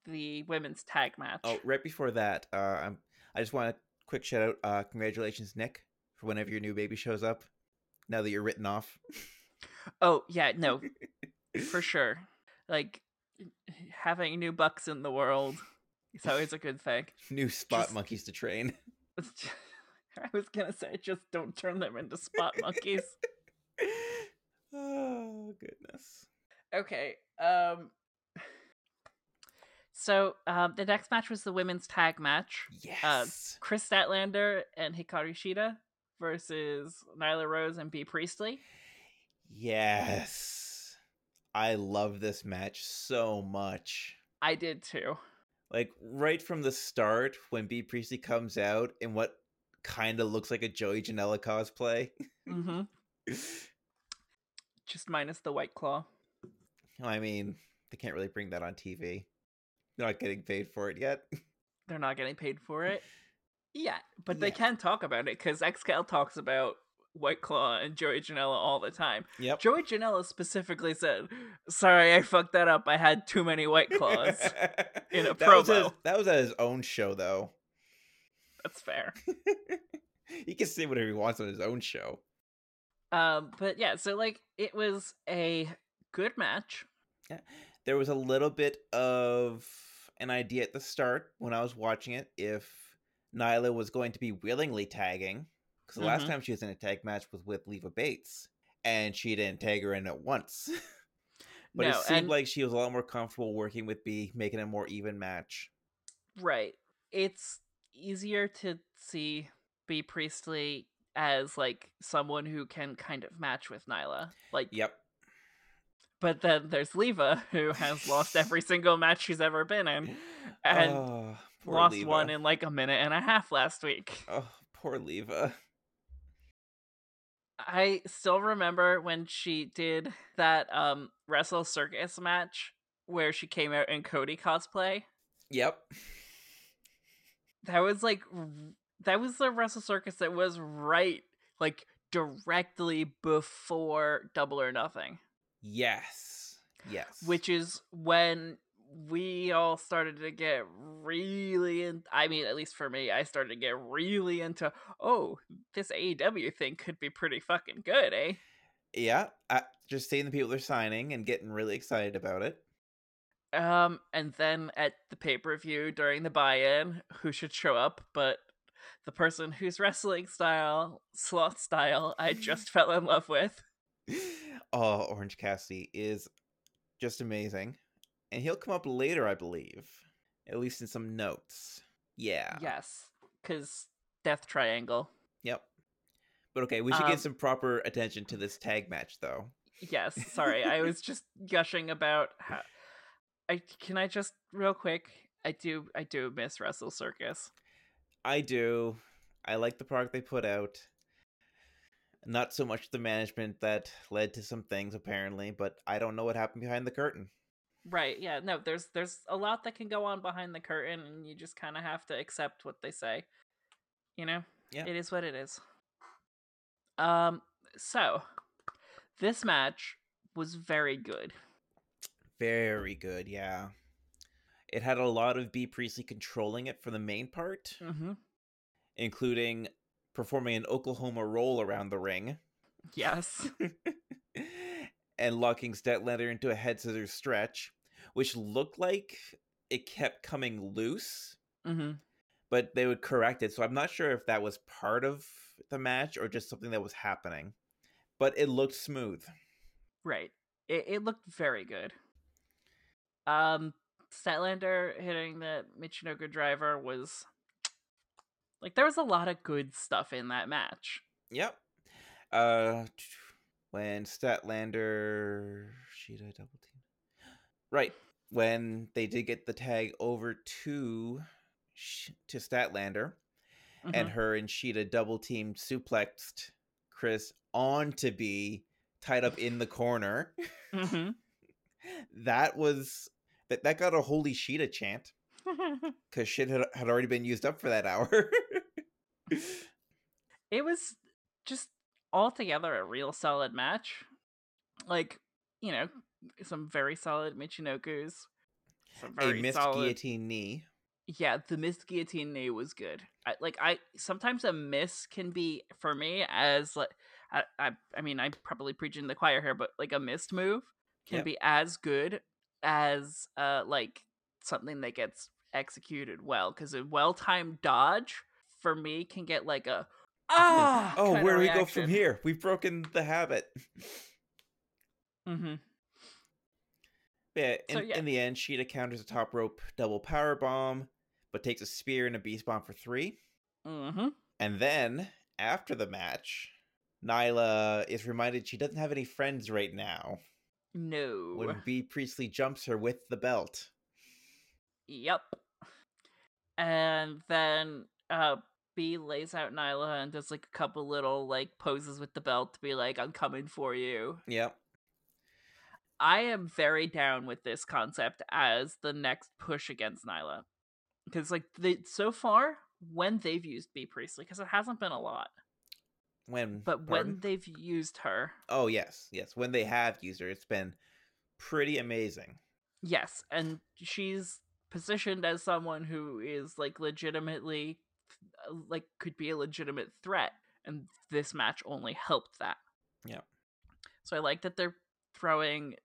the women's tag match. oh, right before that, uh, I'm, I just want a quick shout out. Uh, congratulations, Nick, for whenever your new baby shows up. Now that you're written off. Oh, yeah, no, for sure. Like having new bucks in the world is always a good thing. New spot Just- monkeys to train. I was gonna say, just don't turn them into spot monkeys. oh goodness. Okay. Um. So, um, the next match was the women's tag match. Yes. Kris Statlander and Hikaru Shida versus Nyla Rose and Bea Priestley. yes. I love this match so much. I did too. Like right from the start, when Bea Priestley comes out in what kind of looks like a Joey Janela cosplay. hmm Just minus the white claw. I mean, they can't really bring that on TV. They're not getting paid for it yet. They're not getting paid for it. yet, but they can talk about it because Excal talks about White Claw and Joey Janela all the time. Yep. Joey Janela specifically said, "Sorry, I fucked that up. I had too many White Claws." in a that was, his, promo. that was at his own show, though. That's fair. he can say whatever he wants on his own show. Um, but yeah, so like it was a good match. Yeah. There was a little bit of an idea at the start when I was watching it if Nyla was going to be willingly tagging. Because the last Mhm. time she was in a tag match was with Leva Bates, and she didn't tag her in at once. but it seemed and- like she was a lot more comfortable working with Bea, making a more even match. Right. It's easier to see Bea Priestley as like someone who can kind of match with Nyla. Like Yep. but then there's Leva who has lost every single match she's ever been in and oh, lost Leva. one in like a minute and a half last week. Oh, poor Leva. I still remember when she did that um Wrestle Circus match where she came out in Cody cosplay. Yep. That was like that was the Wrestle Circus that was right like directly before Double or Nothing, Yes. Yes. which is when we all started to get really in I mean at least for me I started to get really into oh this AEW thing could be pretty fucking good, eh? yeah, uh, just seeing the people they're signing and getting really excited about it. Um, and then at the pay per view during the buy in, who should show up but the person whose wrestling style, sloth style, I just fell in love with. oh, Orange Cassidy is just amazing. And he'll come up later, I believe. At least in some notes. Yeah. Yes, because Death Triangle. Yep. But okay, we should Um, give some proper attention to this tag match, though. Yes, sorry, I was just gushing about how. I can I just real quick. I do I do miss Wrestle Circus. I do. I like the product they put out. Not so much the management that led to some things, apparently, but I don't know what happened behind the curtain. Right, yeah, no, there's there's a lot that can go on behind the curtain and you just kind of have to accept what they say. You know? Yeah. It is what it is. Um so this match was very good. Very good, yeah. It had a lot of Bea Priestley controlling it for the main part, Mhm. including performing an Oklahoma roll around the ring Yes. and locking Statlander into a head scissors stretch, which looked like it kept coming loose, mhm. but they would correct it. So I'm not sure if that was part of the match or just something that was happening. But it looked smooth. Right. It it looked very good. Um Statlander hitting the Michinoku driver was like there was a lot of good stuff in that match. Yep. Uh, when Statlander, Shida double team. Right when they did get the tag over to to Statlander, and Mhm. her and Shida double team suplexed Chris on to be tied up in the corner. Mhm. that was that that got a holy Shida chant because shit had, had already been used up for that hour. it was just altogether a real solid match. Like, you know, some very solid Michinokus. Some a very missed solid. guillotine knee. Yeah, the missed guillotine knee was good. I, like I sometimes a miss can be for me as like I I, I mean I'm probably preaching the choir here, but like a missed move can Yep. be as good as uh like something that gets executed well because a well timed dodge for me can get like a ah oh, where do we go from here? We've broken the habit. Mm-hmm. Yeah, in, So, yeah. in the end, Shida counters a top rope double power bomb, but takes a spear and a beast bomb for three. Mm-hmm. And then, after the match, Nyla is reminded she doesn't have any friends right now No. when Bea Priestley jumps her with the belt. Yep. And then uh Bea lays out Nyla and does like a couple little like poses with the belt to be like, I'm coming for you. Yep. I am very down with this concept as the next push against Nyla. Because like they so far, when they've used Bea Priestley, because it hasn't been a lot. When But pardon? when they've used her, Oh yes, yes. When they have used her, it's been pretty amazing. yes, and she's positioned as someone who is like legitimately uh, like could be a legitimate threat and this match only helped that Yeah. so i like that they're throwing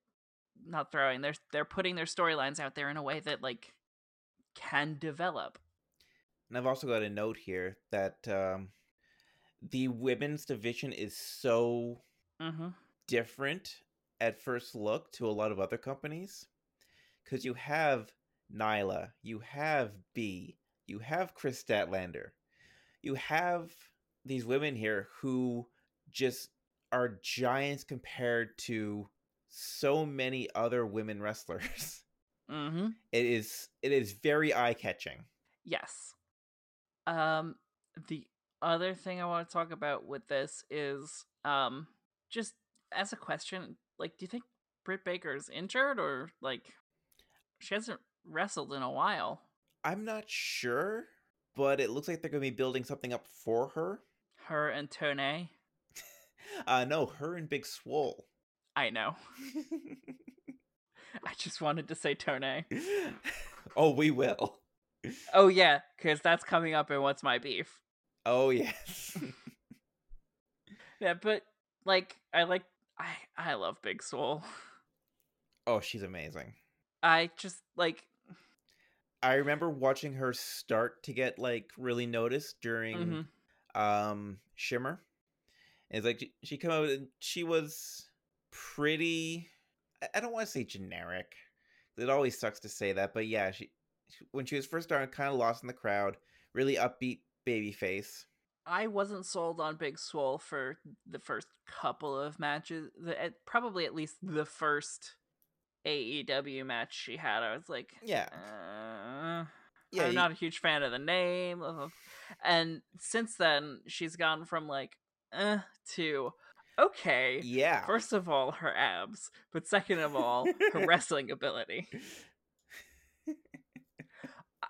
not throwing they're they're putting their storylines out there in a way that like can develop. And I've also got a note here that um, the women's division is so mm-hmm. different at first look to a lot of other companies because you have Nyla, you have Bea, you have Kris Statlander, you have these women here who just are giants compared to so many other women wrestlers. Mm-hmm. It is it is very eye catching. Yes. Um, the other thing I want to talk about with this is um, just as a question, like, do you think Britt Baker's injured or like she hasn't wrestled in a while? I'm not sure, but it looks like they're going to be building something up for her. Her and Tone. Uh, no, her and Big Swole. I know. I just wanted to say Tone. oh, we will. Oh yeah, because that's coming up in What's My Beef. Oh yes. Yeah, but like I like I I love Big Swole. oh, she's amazing. I just like I remember watching her start to get like really noticed during mhm. um Shimmer. And it's like she, she came out and she was pretty I- don't want to say generic. It always sucks to say that, but yeah, she when she was first starting kind of lost in the crowd, really upbeat baby face. I wasn't sold on Big Swole for the first couple of matches. The, probably at least the first AEW match she had. I was like, Yeah. uh, Yeah, I'm you- not a huge fan of the name. And since then, she's gone from like, eh, to okay. Yeah. First of all, her abs, but second of all, her wrestling ability.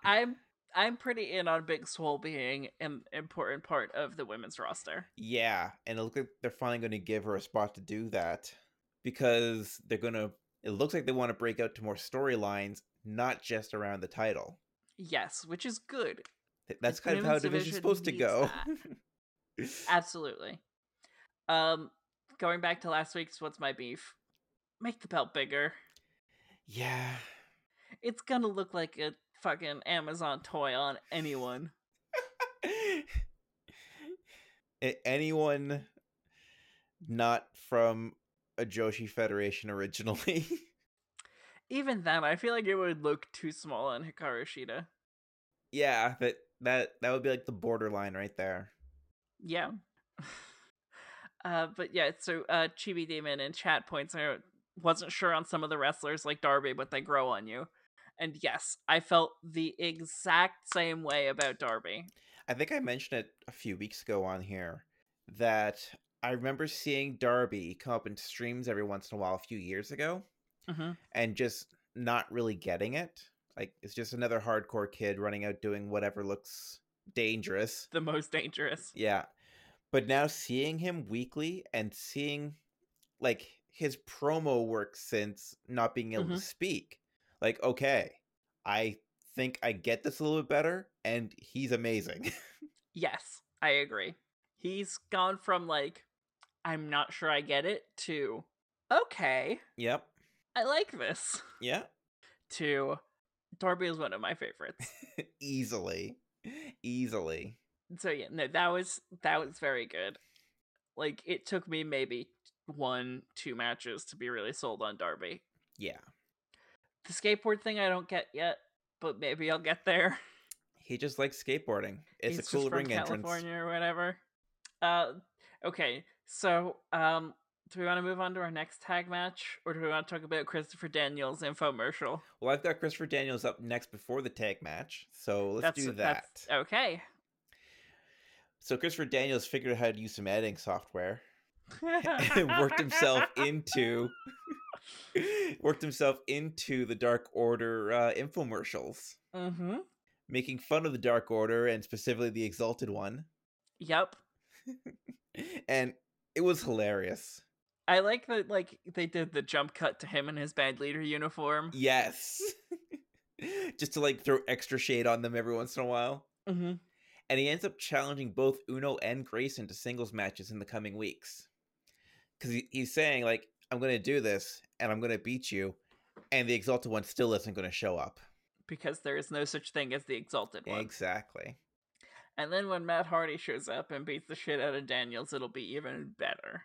I'm I'm pretty in on Big Swole being an important part of the women's roster. Yeah, and it looks like they're finally going to give her a spot to do that because they're going to. It looks like they want to break out to more storylines, not just around the title. Yes, which is good. That's The kind of how division's division supposed to go. Absolutely. Um, going back to last week's "What's My Beef," make the belt bigger. yeah, It's gonna look like a fucking Amazon toy on anyone. Anyone not from a Joshi Federation originally. Even then, I feel like it would look too small on Hikaru Shida. yeah, that that that would be like the borderline right there. Yeah. uh, but yeah, so uh, Chibi Demon and chat points I wasn't sure on some of the wrestlers like Darby, but they grow on you. And yes, I felt the exact same way about Darby. I think I mentioned it a few weeks ago on here that I remember seeing Darby come up in streams every once in a while a few years ago hmm and just not really getting it. Like it's just another hardcore kid running out doing whatever looks dangerous. The most dangerous. Yeah. But now seeing him weekly and seeing like his promo work since not being able to Mhm. speak, like, okay, I think I get this a little bit better, and he's amazing. Yes, I agree. He's gone from like, I'm not sure I get it to, okay, yep. I like this, Yeah. to Darby is one of my favorites. Easily. Easily. So yeah, no, that was that was very good. Like it took me maybe one, two matches to be really sold on Darby. Yeah. The skateboard thing I don't get yet, but maybe I'll get there. He just likes skateboarding. It's He's a cool ring entrance. California or whatever. Uh, okay, so um, do we want to move on to our next tag match, or do we want to talk about Christopher Daniels infomercial? Well, I've got Christopher Daniels up next before the tag match, so let's That's do that. that's- okay. So Christopher Daniels figured out how to use some editing software and worked himself into worked himself into the Dark Order uh, infomercials, mm-hmm. making fun of the Dark Order and specifically the Exalted One, Yep. and it was hilarious. I like that. Like they did the jump cut to him in his band leader uniform. Yes, just to like throw extra shade on them every once in a while. Mm-hmm. And he ends up challenging both Uno and Grayson to singles matches in the coming weeks. Because he, he's saying, like, I'm going to do this and I'm going to beat you, and the Exalted One still isn't going to show up. Because there is no such thing as the exalted one. Exactly. And then when Matt Hardy shows up and beats the shit out of Daniels, it'll be even better.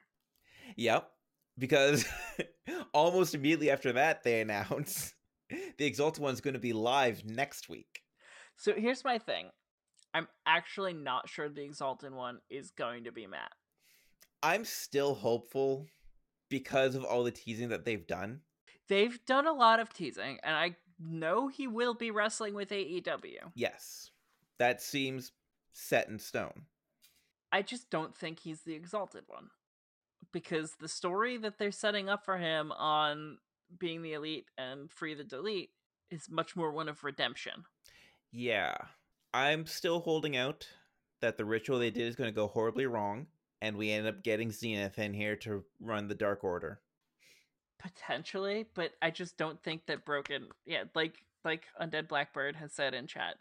Yep. Because almost immediately after that, they announce the Exalted One's going to be live next week. So here's my thing. I'm actually not sure the Exalted one is going to be Matt. I'm still hopeful because of all the teasing that they've done. They've done a lot of teasing, and I know he will be wrestling with AEW. Yes. That seems set in stone. I just don't think he's the Exalted one. Because the story that they're setting up for him on being the elite and free the delete is much more one of redemption. Yeah. I'm still holding out that the ritual they did is going to go horribly wrong, and we end up getting Zenith in here to run the Dark Order. Potentially, but I just don't think that Broken, yeah, like like Undead Blackbird has said in chat,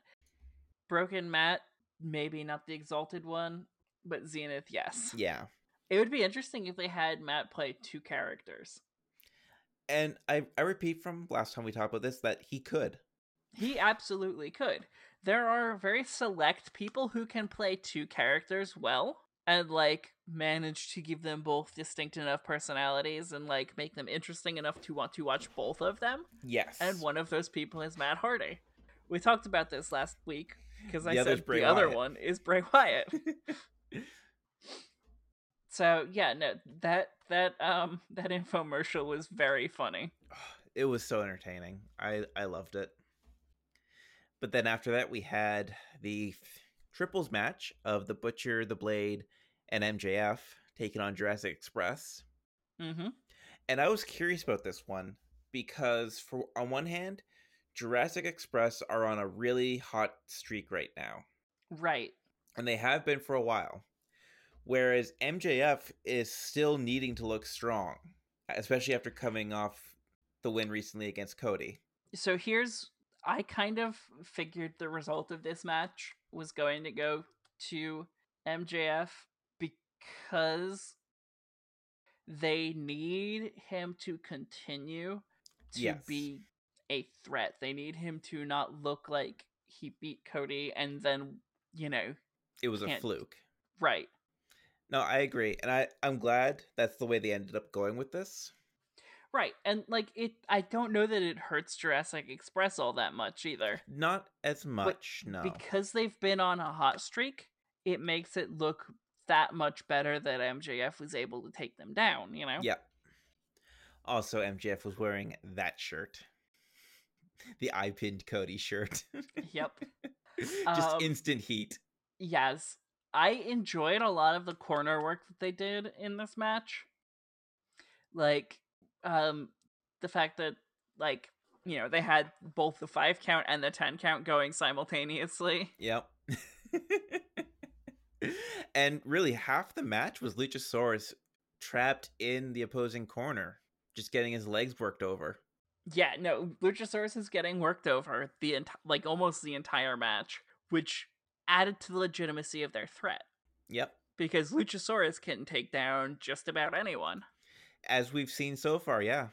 Broken Matt maybe not the Exalted one, but Zenith, yes. Yeah. It would be interesting if they had Matt play two characters. And I, I repeat from last time we talked about this that he could. He absolutely could. There are very select people who can play two characters well and like manage to give them both distinct enough personalities and like make them interesting enough to want to watch both of them. Yes. And one of those people is Matt Hardy. We talked about this last week because I The said the other one is Bray Wyatt. so yeah, no, that that um that infomercial was very funny. it was so entertaining. I I loved it. But then after that, we had the triples match of the Butcher, the Blade, and MJF taking on Jurassic Express. Mm-hmm. And I was curious about this one because, for on one hand, Jurassic Express are on a really hot streak right now, Right. and they have been for a while. Whereas MJF is still needing to look strong, especially after coming off the win recently against Cody. So here's I kind of figured the result of this match was going to go to MJF because they need him to continue to Yes. be a threat. They need him to not look like he beat Cody and then, you know, It was a fluke. right. No, I agree, and I I'm glad that's the way they ended up going with this. Right. And like it I don't know that it hurts Jurassic Express all that much either. Not as much, no. because they've been on a hot streak, it makes it look that much better that MJF was able to take them down, you know? Yep. Also, MJF was wearing that shirt, the I pinned Cody shirt. Yep. Just Um, instant heat. Yes. I enjoyed a lot of the corner work that they did in this match. Like, um, the fact that, like, you know, they had both the five count and the 10 count going simultaneously. Yep. and really, half the match was Luchasaurus trapped in the opposing corner, just getting his legs worked over. Yeah, no, Luchasaurus is getting worked over the enti- like almost the entire match, which added to the legitimacy of their threat Yep. because Luchasaurus can take down just about anyone. As we've seen so far, yeah.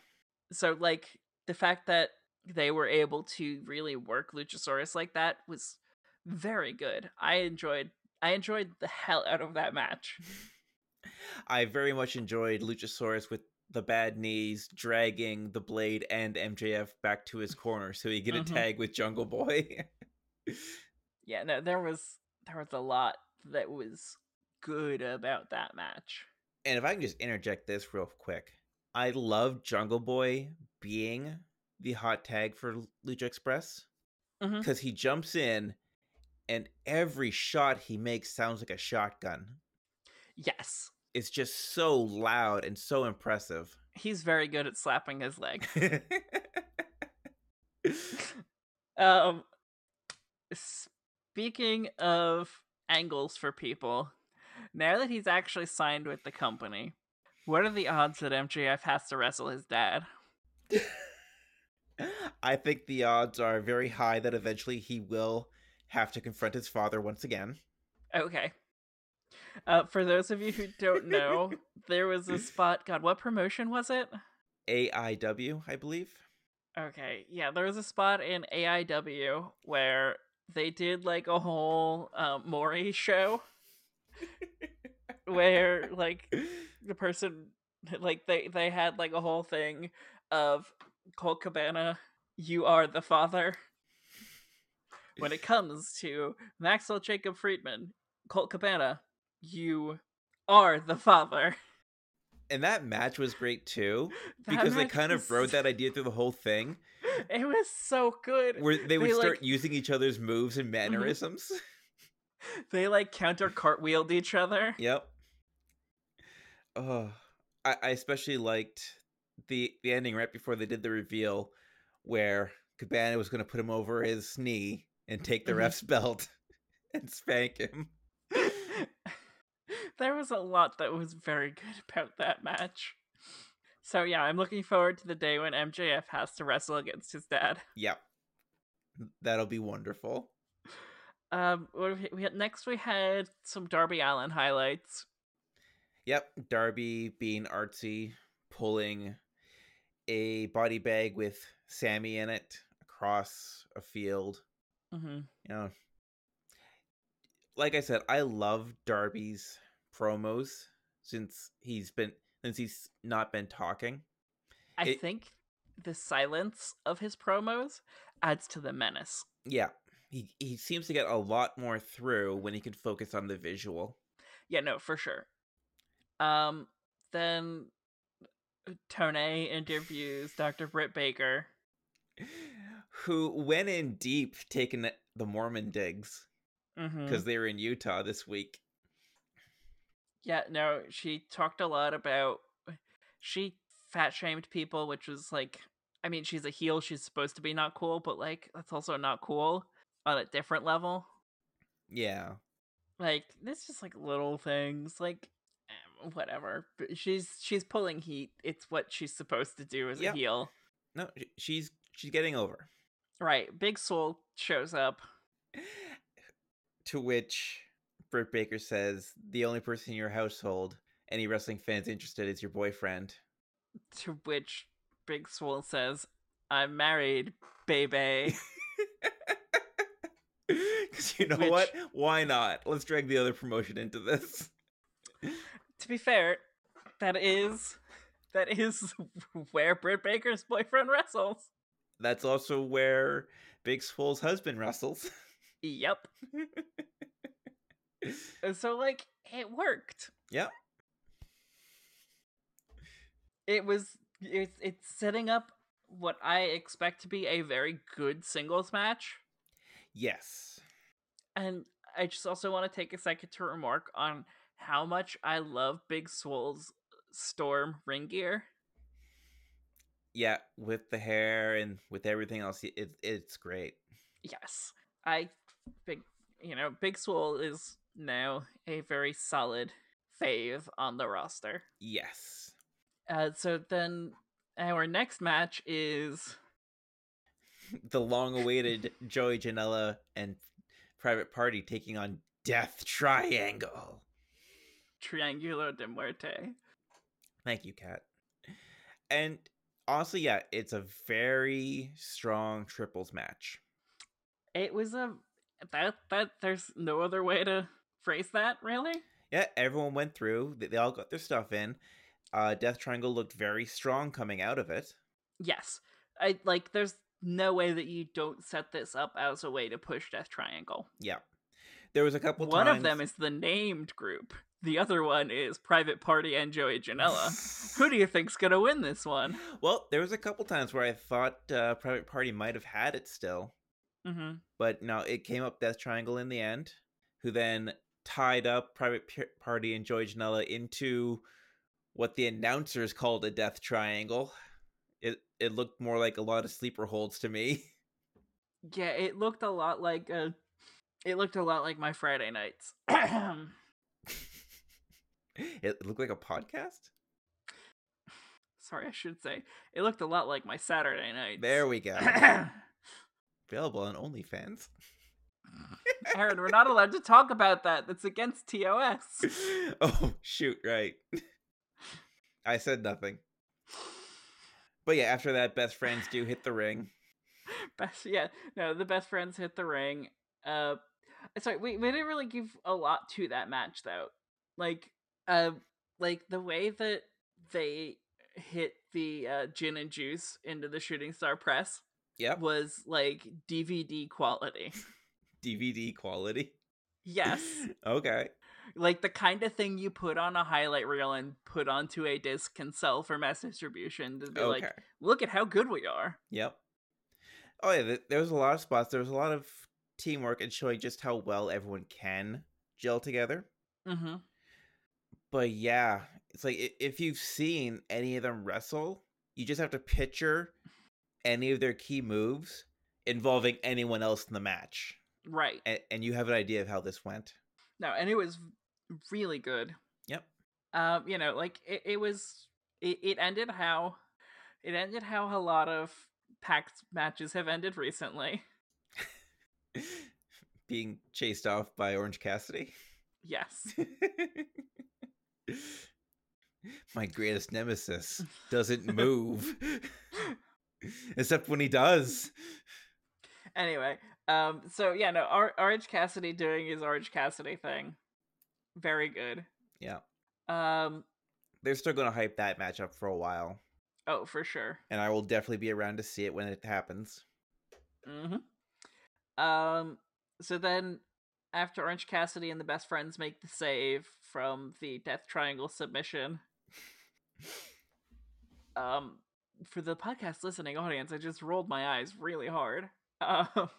So like the fact that they were able to really work Luchasaurus like that was very good. I enjoyed I enjoyed the hell out of that match. I very much enjoyed Luchasaurus with the bad knees dragging the blade and MJF back to his corner so he get a Mhm. tag with Jungle Boy. Yeah, no, there was there was a lot that was good about that match. And if I can just interject this real quick, I love Jungle Boy being the hot tag for Lucha Express because he jumps in and every shot he makes sounds like a shotgun. Yes. It's just so loud and so impressive. He's very good at slapping his leg. Um, speaking of angles for people, now that he's actually signed with the company, what are the odds that MJF has to wrestle his dad? I think the odds are very high that eventually he will have to confront his father once again. Okay. Uh, for those of you who don't know, there was a spot. God, what promotion was it? AIW, I believe. Okay, yeah, there was a spot in AIW where they did like a whole um, Maury show where like the person like they they had like a whole thing of Colt Cabana, you are the father, when it comes to Maxwell Jacob Friedman, Colt Cabana, you are the father. And that match was great too, because they kind of was- rode that idea through the whole thing, It was so good. where they would They, start like- Mm-hmm. using each other's moves and mannerisms. They like counter cartwheeled each other. Yep. Oh, I, I especially liked the the ending right before they did the reveal, where Cabana was going to put him over his knee and take the Mhm. ref's belt and spank him. there was a lot that was very good about that match. So yeah, I'm looking forward to the day when MJF has to wrestle against his dad. Yep, that'll be wonderful. Um, what we, we had, next we had some Darby Allin highlights. Yep, Darby being artsy, pulling a body bag with Sammy in it across a field. hmm you know like i said i love darby's promos since he's been since he's not been talking I It- think the silence of his promos adds to the menace. yeah he he seems to get a lot more through when he can focus on the visual Yeah, no, for sure. Um, then Tone interviews Dr. Britt Baker. who went in deep taking the- mormon digs Mm-hmm. because they were in utah this week Yeah, no, she talked a lot about she fat shamed people, which was like I mean, she's a heel, she's supposed to be not cool, but like that's also not cool on a different level. yeah Like this just like little things, like eh, whatever. But she's she's pulling heat. It's what she's supposed to do as Yeah. a heel. no she's she's getting over Right. Big Swole shows up. to which Britt Baker says the only person in your household any wrestling fans interested is your boyfriend To which Big Swole says, I'm married, baby. You know Which- what? Why not? Let's drag the other promotion into this. to be fair, that is that is where Britt Baker's boyfriend wrestles. That's also where Big Swole's husband wrestles. Yep. And so like it worked. Yep. It was it's it's setting up what I expect to be a very good singles match. yes. And I just also want to take a second to remark on how much I love Big Swole's Storm ring gear. Yeah, with the hair and with everything else, it, it's great. Yes. I big you know, Big Swole is now a very solid fave on the roster. Yes. Uh so then our next match is The long awaited Joey Janela and Private Party taking on Death Triangle. Triangulo de Muerte. Thank you, Kat. And honestly, yeah, it's a very strong triples match. It was a that that there's no other way to phrase that, really. Yeah, everyone went through. They, they all got their stuff in. Uh, Death Triangle looked very strong coming out of it. Yes. I like there's no way that you don't set this up as a way to push Death Triangle. Yeah, there was a couple. One times... of them is the named group. The other one is Private Party and Joey Janela. Who do you think's gonna win this one? well, there was a couple times where I thought uh, Private Party might have had it still, Mm-hmm. but no, it came up Death Triangle in the end, who then tied up Private P- Party and Joey Janela into what the announcers called a Death Triangle. It looked more like a lot of sleeper holds to me. Yeah, it looked a lot like a it looked a lot like my Friday nights. it looked like a podcast. Sorry, I should say. It looked a lot like my Saturday nights. There we go. Available on OnlyFans. Erin, we're not allowed to talk about that. That's against TOS. oh shoot! Right. I said nothing. But yeah, after that, best friends do hit the ring. Best, yeah, no, the best friends hit the ring. Uh, sorry, we we didn't really give a lot to that match though. Like, uh, like the way that they hit the uh, gin and juice into the shooting star press Yep. was like DVD quality. DVD quality. Yes. Okay. like the kind of thing you put on a highlight reel and put onto a disc and sell for mass distribution to be Okay. like, look at how good we are. Yep. Oh yeah, th- there was a lot of spots. There was a lot of teamwork and showing just how well everyone can gel together. Mm-hmm. But yeah, it's like if you've seen any of them wrestle, you just have to picture any of their key moves involving anyone else in the match, Right. and, and you have an idea of how this went. No, and it was really good. Yep. Um, you know, like it, it was it, it ended how it ended how a lot of packed matches have ended recently. Being chased off by Orange Cassidy. Yes. My greatest nemesis doesn't move. Except when he does. anyway, um so yeah, no, Or- Orange Cassidy doing his Orange Cassidy thing. Very good. Yeah. Um They're still going to hype that match up for a while. oh, for sure. And I will definitely be around to see it when it happens. Mm-hmm. Um. So then, after Orange Cassidy and the best friends make the save from the Death Triangle submission, um, for the podcast listening audience, I just rolled my eyes really hard. Um,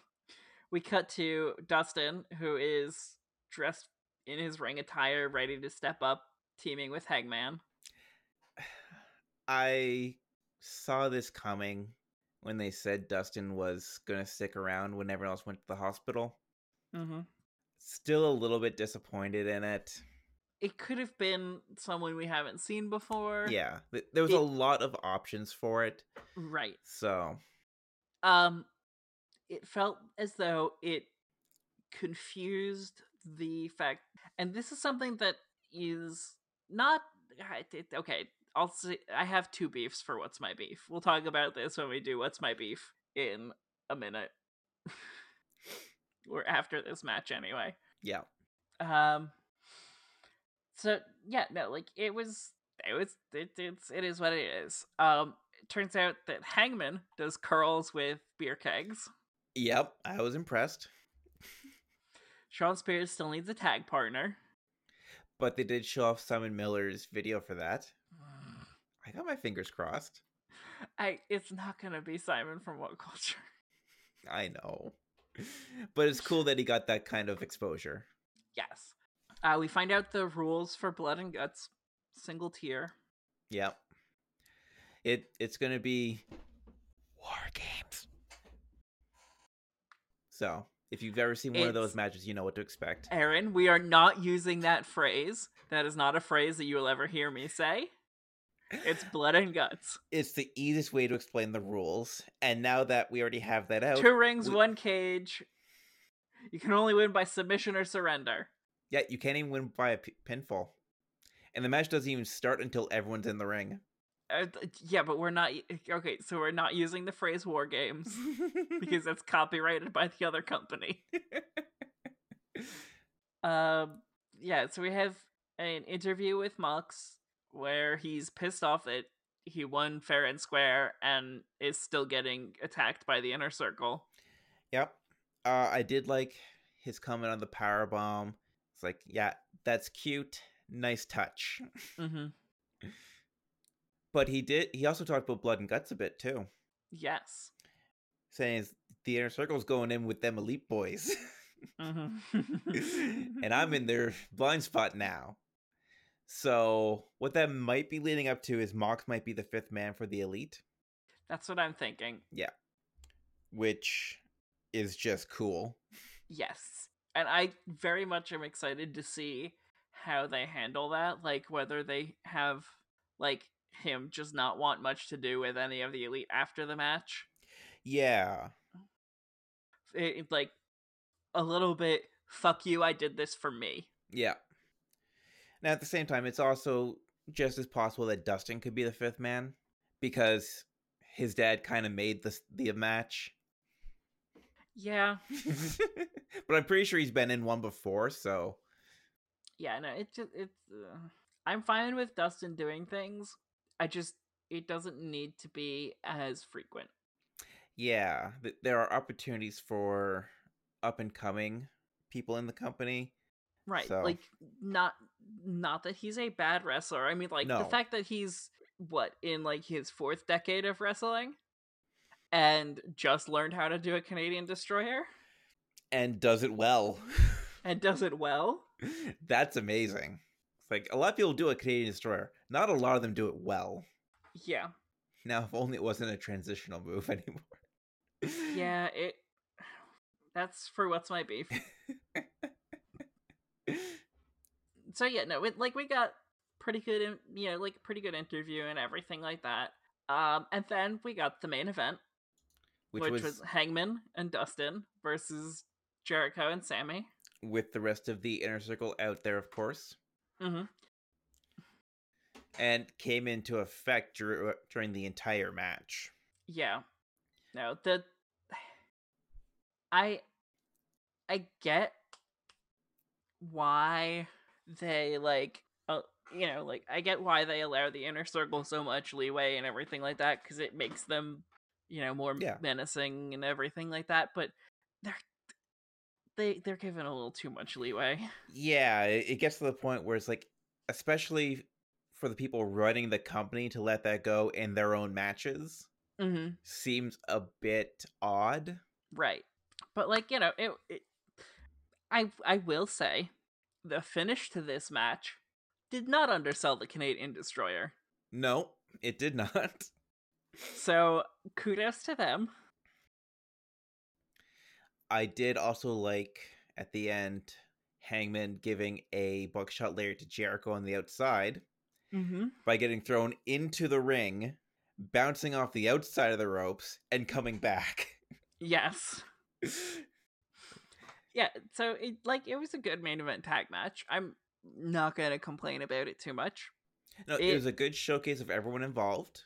we cut to Dustin, who is dressed in his ring attire, ready to step up, teaming with Hangman. I saw this coming when they said Dustin was going to stick around when everyone else went to the hospital. Mm-hmm. Still a little bit disappointed in it. It could have been someone we haven't seen before. Yeah, there was It- a lot of options for it. Right. So, um it felt as though it confused the fact and this is something that is not okay i'll say i have two beefs for what's my beef. We'll talk about this when we do what's my beef in a minute. Or after this match anyway. Yeah. um so yeah no like it was it was it, it's it is what it is. Um it turns out that hangman does curls with beer kegs Yep, I was impressed. Shawn Spears still needs a tag partner. But they did show off Simon Miller's video for that. I got my fingers crossed. I it's not gonna be Simon from What Culture. I know. But it's cool that he got that kind of exposure. Yes. Uh, we find out the rules for Blood and Guts, single tier. Yep. It it's gonna be war games. So if you've ever seen one of those matches, you know what to expect. Erin, we are not using that phrase. That is not a phrase that you will ever hear me say. It's Blood and Guts. It's the easiest way to explain the rules. And now that we already have that out, Two rings, we- one cage. You can only win by submission or surrender. yeah, you can't even win by a p- pinfall. And the match doesn't even start until everyone's in the ring. Uh, yeah, but we're not. Okay, so we're not using the phrase war games because that's copyrighted by the other company. Um, yeah, so we have an interview with Mox where he's pissed off that he won fair and square and is still getting attacked by the inner circle. Yep. Uh, I did like his comment on the power bomb. It's like, yeah, that's cute. Nice touch. Mm-hmm. But he did. He also talked about blood and guts a bit too, Yes. saying the inner circle's going in with them elite boys, Mm-hmm. and I'm in their blind spot now. So what that might be leading up to is Mox might be the fifth man for the elite, That's what I'm thinking. Yeah, which is just cool. Yes. And I very much am excited to see how they handle that. Like, whether they have, like, him just not want much to do with any of the elite after the match. Yeah. It, like, a little bit, fuck you, I did this for me. Yeah. Now, at the same time, it's also just as possible that Dustin could be the fifth man because his dad kind of made the the match. Yeah. but I'm pretty sure he's been in one before, so Yeah, no, it just, it's, uh, I'm fine with Dustin doing things. I just, it doesn't need to be as frequent. yeah, th- there are opportunities for up and coming people in the company. Right. So- Like not not that he's a bad wrestler. I mean like the fact that he's what in like his fourth decade of wrestling and just learned how to do a Canadian destroyer And does it well. and does it well. That's amazing. It's like a lot of people do a Canadian destroyer. Not a lot of them do it well. Yeah. Now, if only it wasn't a transitional move anymore. Yeah, it that's for what's my beef. So yeah, no, it, like we got pretty good, in, you know, like pretty good interview and everything like that. Um, and then we got the main event, Which, which, was, was... Hangman and Dustin versus Jericho and Sammy. with the rest of the inner circle out there, of course, hmm and came into effect dur- during the entire match. Yeah, no, the I I get why they like uh, you know like I get why they allow the inner circle so much leeway and everything like that because it makes them you know more Yeah. menacing and everything like that. But they're they they're given a little too much leeway. Yeah, it, it gets to the point where it's like, especially for the people running the company to let that go in their own matches hmm seems a bit odd. Right. But like, you know, it, it I I will say the finish to this match did not undersell the Canadian Destroyer. No, it did not. So, kudos to them. I did also like at the end Hangman giving a buckshot lariat to Jericho on the outside Mhm. by getting thrown into the ring, bouncing off the outside of the ropes, and coming back. Yes. Yeah, so it like it was a good main event tag match. I'm not going to complain about it too much. no, it, It- was a good showcase of everyone involved.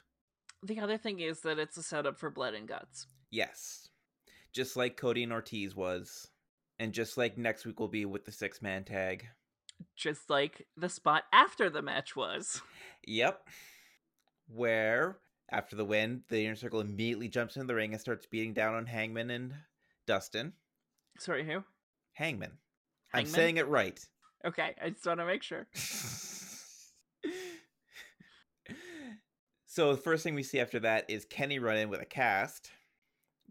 The other thing is that it's a setup for blood and guts. Yes. Just like Cody and Ortiz was. And just like next week will be with the six man tag. Just like the spot after the match was. Yep. Where, after the win, the inner circle immediately jumps into the ring and starts beating down on Hangman and Dustin. Sorry, who? Hangman. I'm saying it right. Okay, I just want to make sure. so the first thing we see after that is Kenny run in with a cast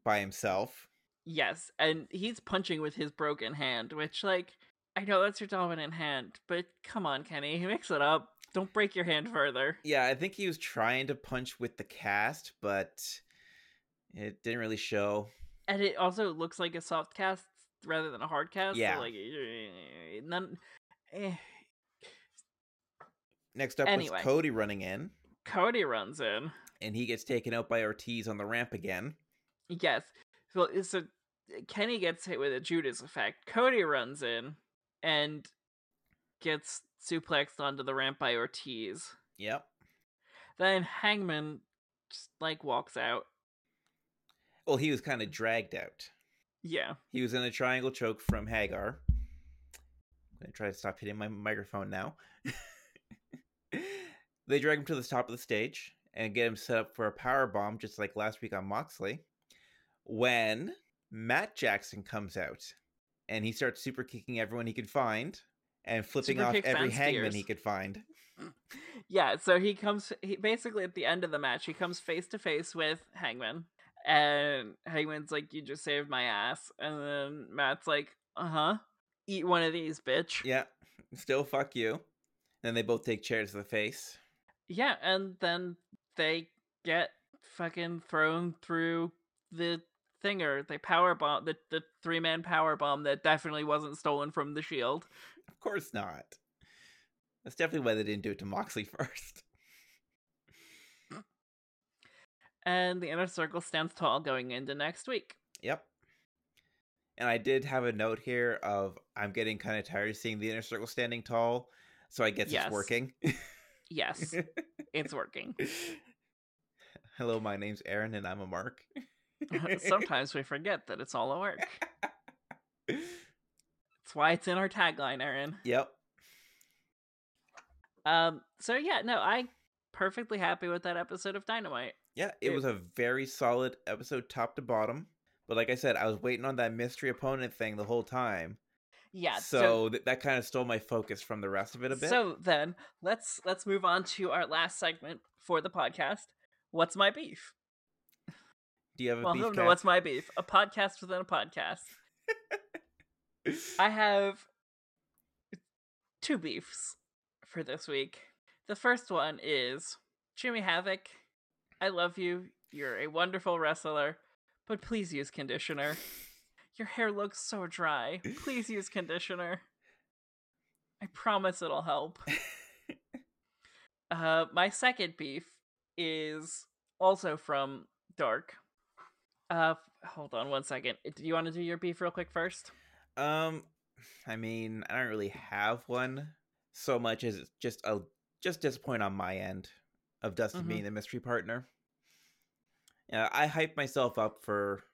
by himself. Yes, and he's punching with his broken hand, which, like, I know that's your dominant hand, but come on, Kenny, mix it up. Don't break your hand further. Yeah, I think he was trying to punch with the cast, but it didn't really show. And it also looks like a soft cast rather than a hard cast. so, Yeah. like, eh, none. Eh. Next up Anyway. was Cody running in, Cody runs in. and he gets taken out by Ortiz on the ramp again. Yes. So, so Kenny gets hit with a Judas effect. Cody runs in and gets suplexed onto the ramp by Ortiz. Yep. Then Hangman just like walks out. Well, he was kind of dragged out. Yeah. He was in a triangle choke from Hager. I'm gonna try to stop hitting my microphone now. they drag him to the top of the stage and get him set up for a power bomb, just like last week on Moxley. When Matt Jackson comes out and he starts super kicking everyone he could find and flipping Super off every hangman Steers. he could find. Yeah, so he comes he basically at the end of the match, he comes face to face with Hangman. And Hangman's like, You just saved my ass. And then Matt's like, Uh-huh. Eat one of these, bitch. Yeah, still fuck you. Then they both take chairs to the face. Yeah, and then they get fucking thrown through the thinger. They power bomb the, the three man power bomb that definitely wasn't stolen from the shield. Of course not. That's definitely why they didn't do it to Moxley first. And the inner circle stands tall going into next week. Yep. And I did have a note here of I'm getting kind of tired of seeing the inner circle standing tall, so I guess Yes. it's working. Yes, it's working. Hello, my name's Erin and I'm a Mark. Sometimes we forget that it's all a work. That's why it's in our tagline, Erin. Yep. Um. So yeah, no, I perfectly happy with that episode of Dynamite. Yeah, it It- was a very solid episode top to bottom. But like I said, I was waiting on that mystery opponent thing the whole time. Yeah. So, th- that kind of stole my focus from the rest of it a bit. So then let's let's move on to our last segment for the podcast. What's my beef? Do you have a Well, beef no, no, what's my beef? A podcast within a podcast. I have two beefs for this week. The first one is Jimmy Havoc. I love you. You're a wonderful wrestler, but please use conditioner. Your hair looks so dry. Please use conditioner. I promise it'll help. Uh, my second beef is also from Dark. Uh, hold on one second. Do you want to do your beef real quick first? Um, I mean, I don't really have one so much as it's just a just disappoint on my end of Dustin Mhm. being the mystery partner. Yeah, I hype myself up for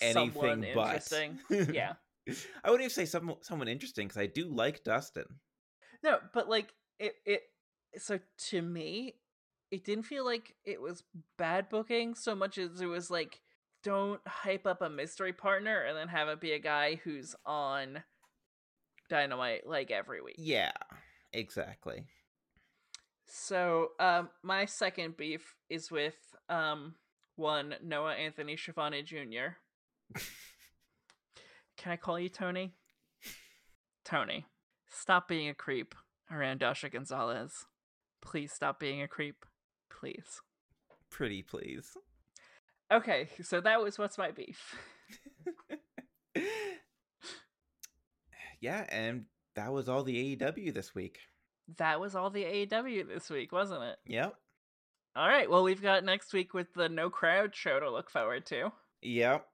anything but. interesting. yeah. I wouldn't even say some, someone interesting because I do like Dustin. No, but like it it so to me, it didn't feel like it was bad booking so much as it was like don't hype up a mystery partner and then have it be a guy who's on Dynamite like every week. Yeah, exactly. So, um my second beef is with um one Noah Anthony Schiavone Jr. Can I call you Tony? Tony, stop being a creep around Dasha Gonzalez. Please stop being a creep. Please. Pretty please. Okay, so that was what's my beef. yeah, and that was all the AEW this week. That was all the AEW this week, wasn't it? Yep. All right, well, we've got next week with the No Crowd show to look forward to. Yep.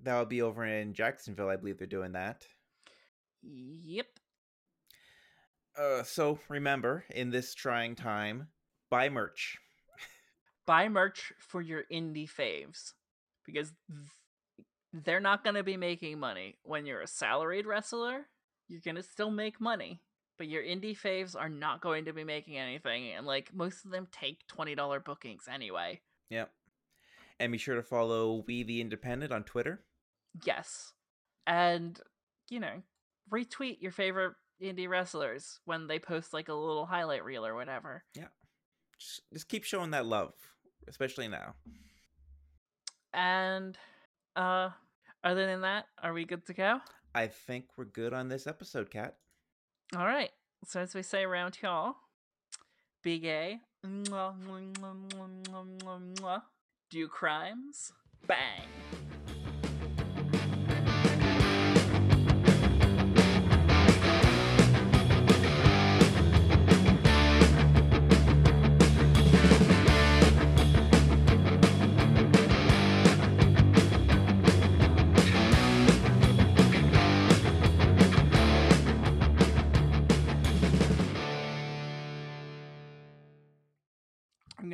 That'll be over in Jacksonville. I believe they're doing that. Yep. Uh, so remember, in this trying time, buy merch. Buy merch for your indie faves because th- they're not going to be making money when you're a salaried wrestler you're going to still make money but your indie faves are not going to be making anything and like most of them take $20 bookings anyway Yep. And be sure to follow We the Independent on Twitter. yes and you know retweet your favorite indie wrestlers when they post like a little highlight reel or whatever Yeah. Just, just keep showing that love, especially now. and uh other than that are we good to go I think we're good on this episode, Kat. All right. So as we say around y'all, be gay. Mwah, mwah, mwah. Do crimes. Bang.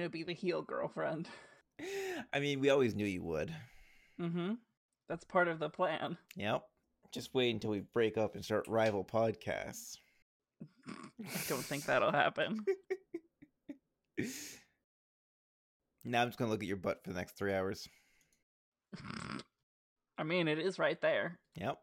Gonna be the heel girlfriend. I mean, we always knew you would. Mm-hmm. That's part of the plan. Yep. Just wait until we break up and start rival podcasts. I don't think that'll happen. now I'm just gonna look at your butt for the next three hours. I mean, it is right there. Yep.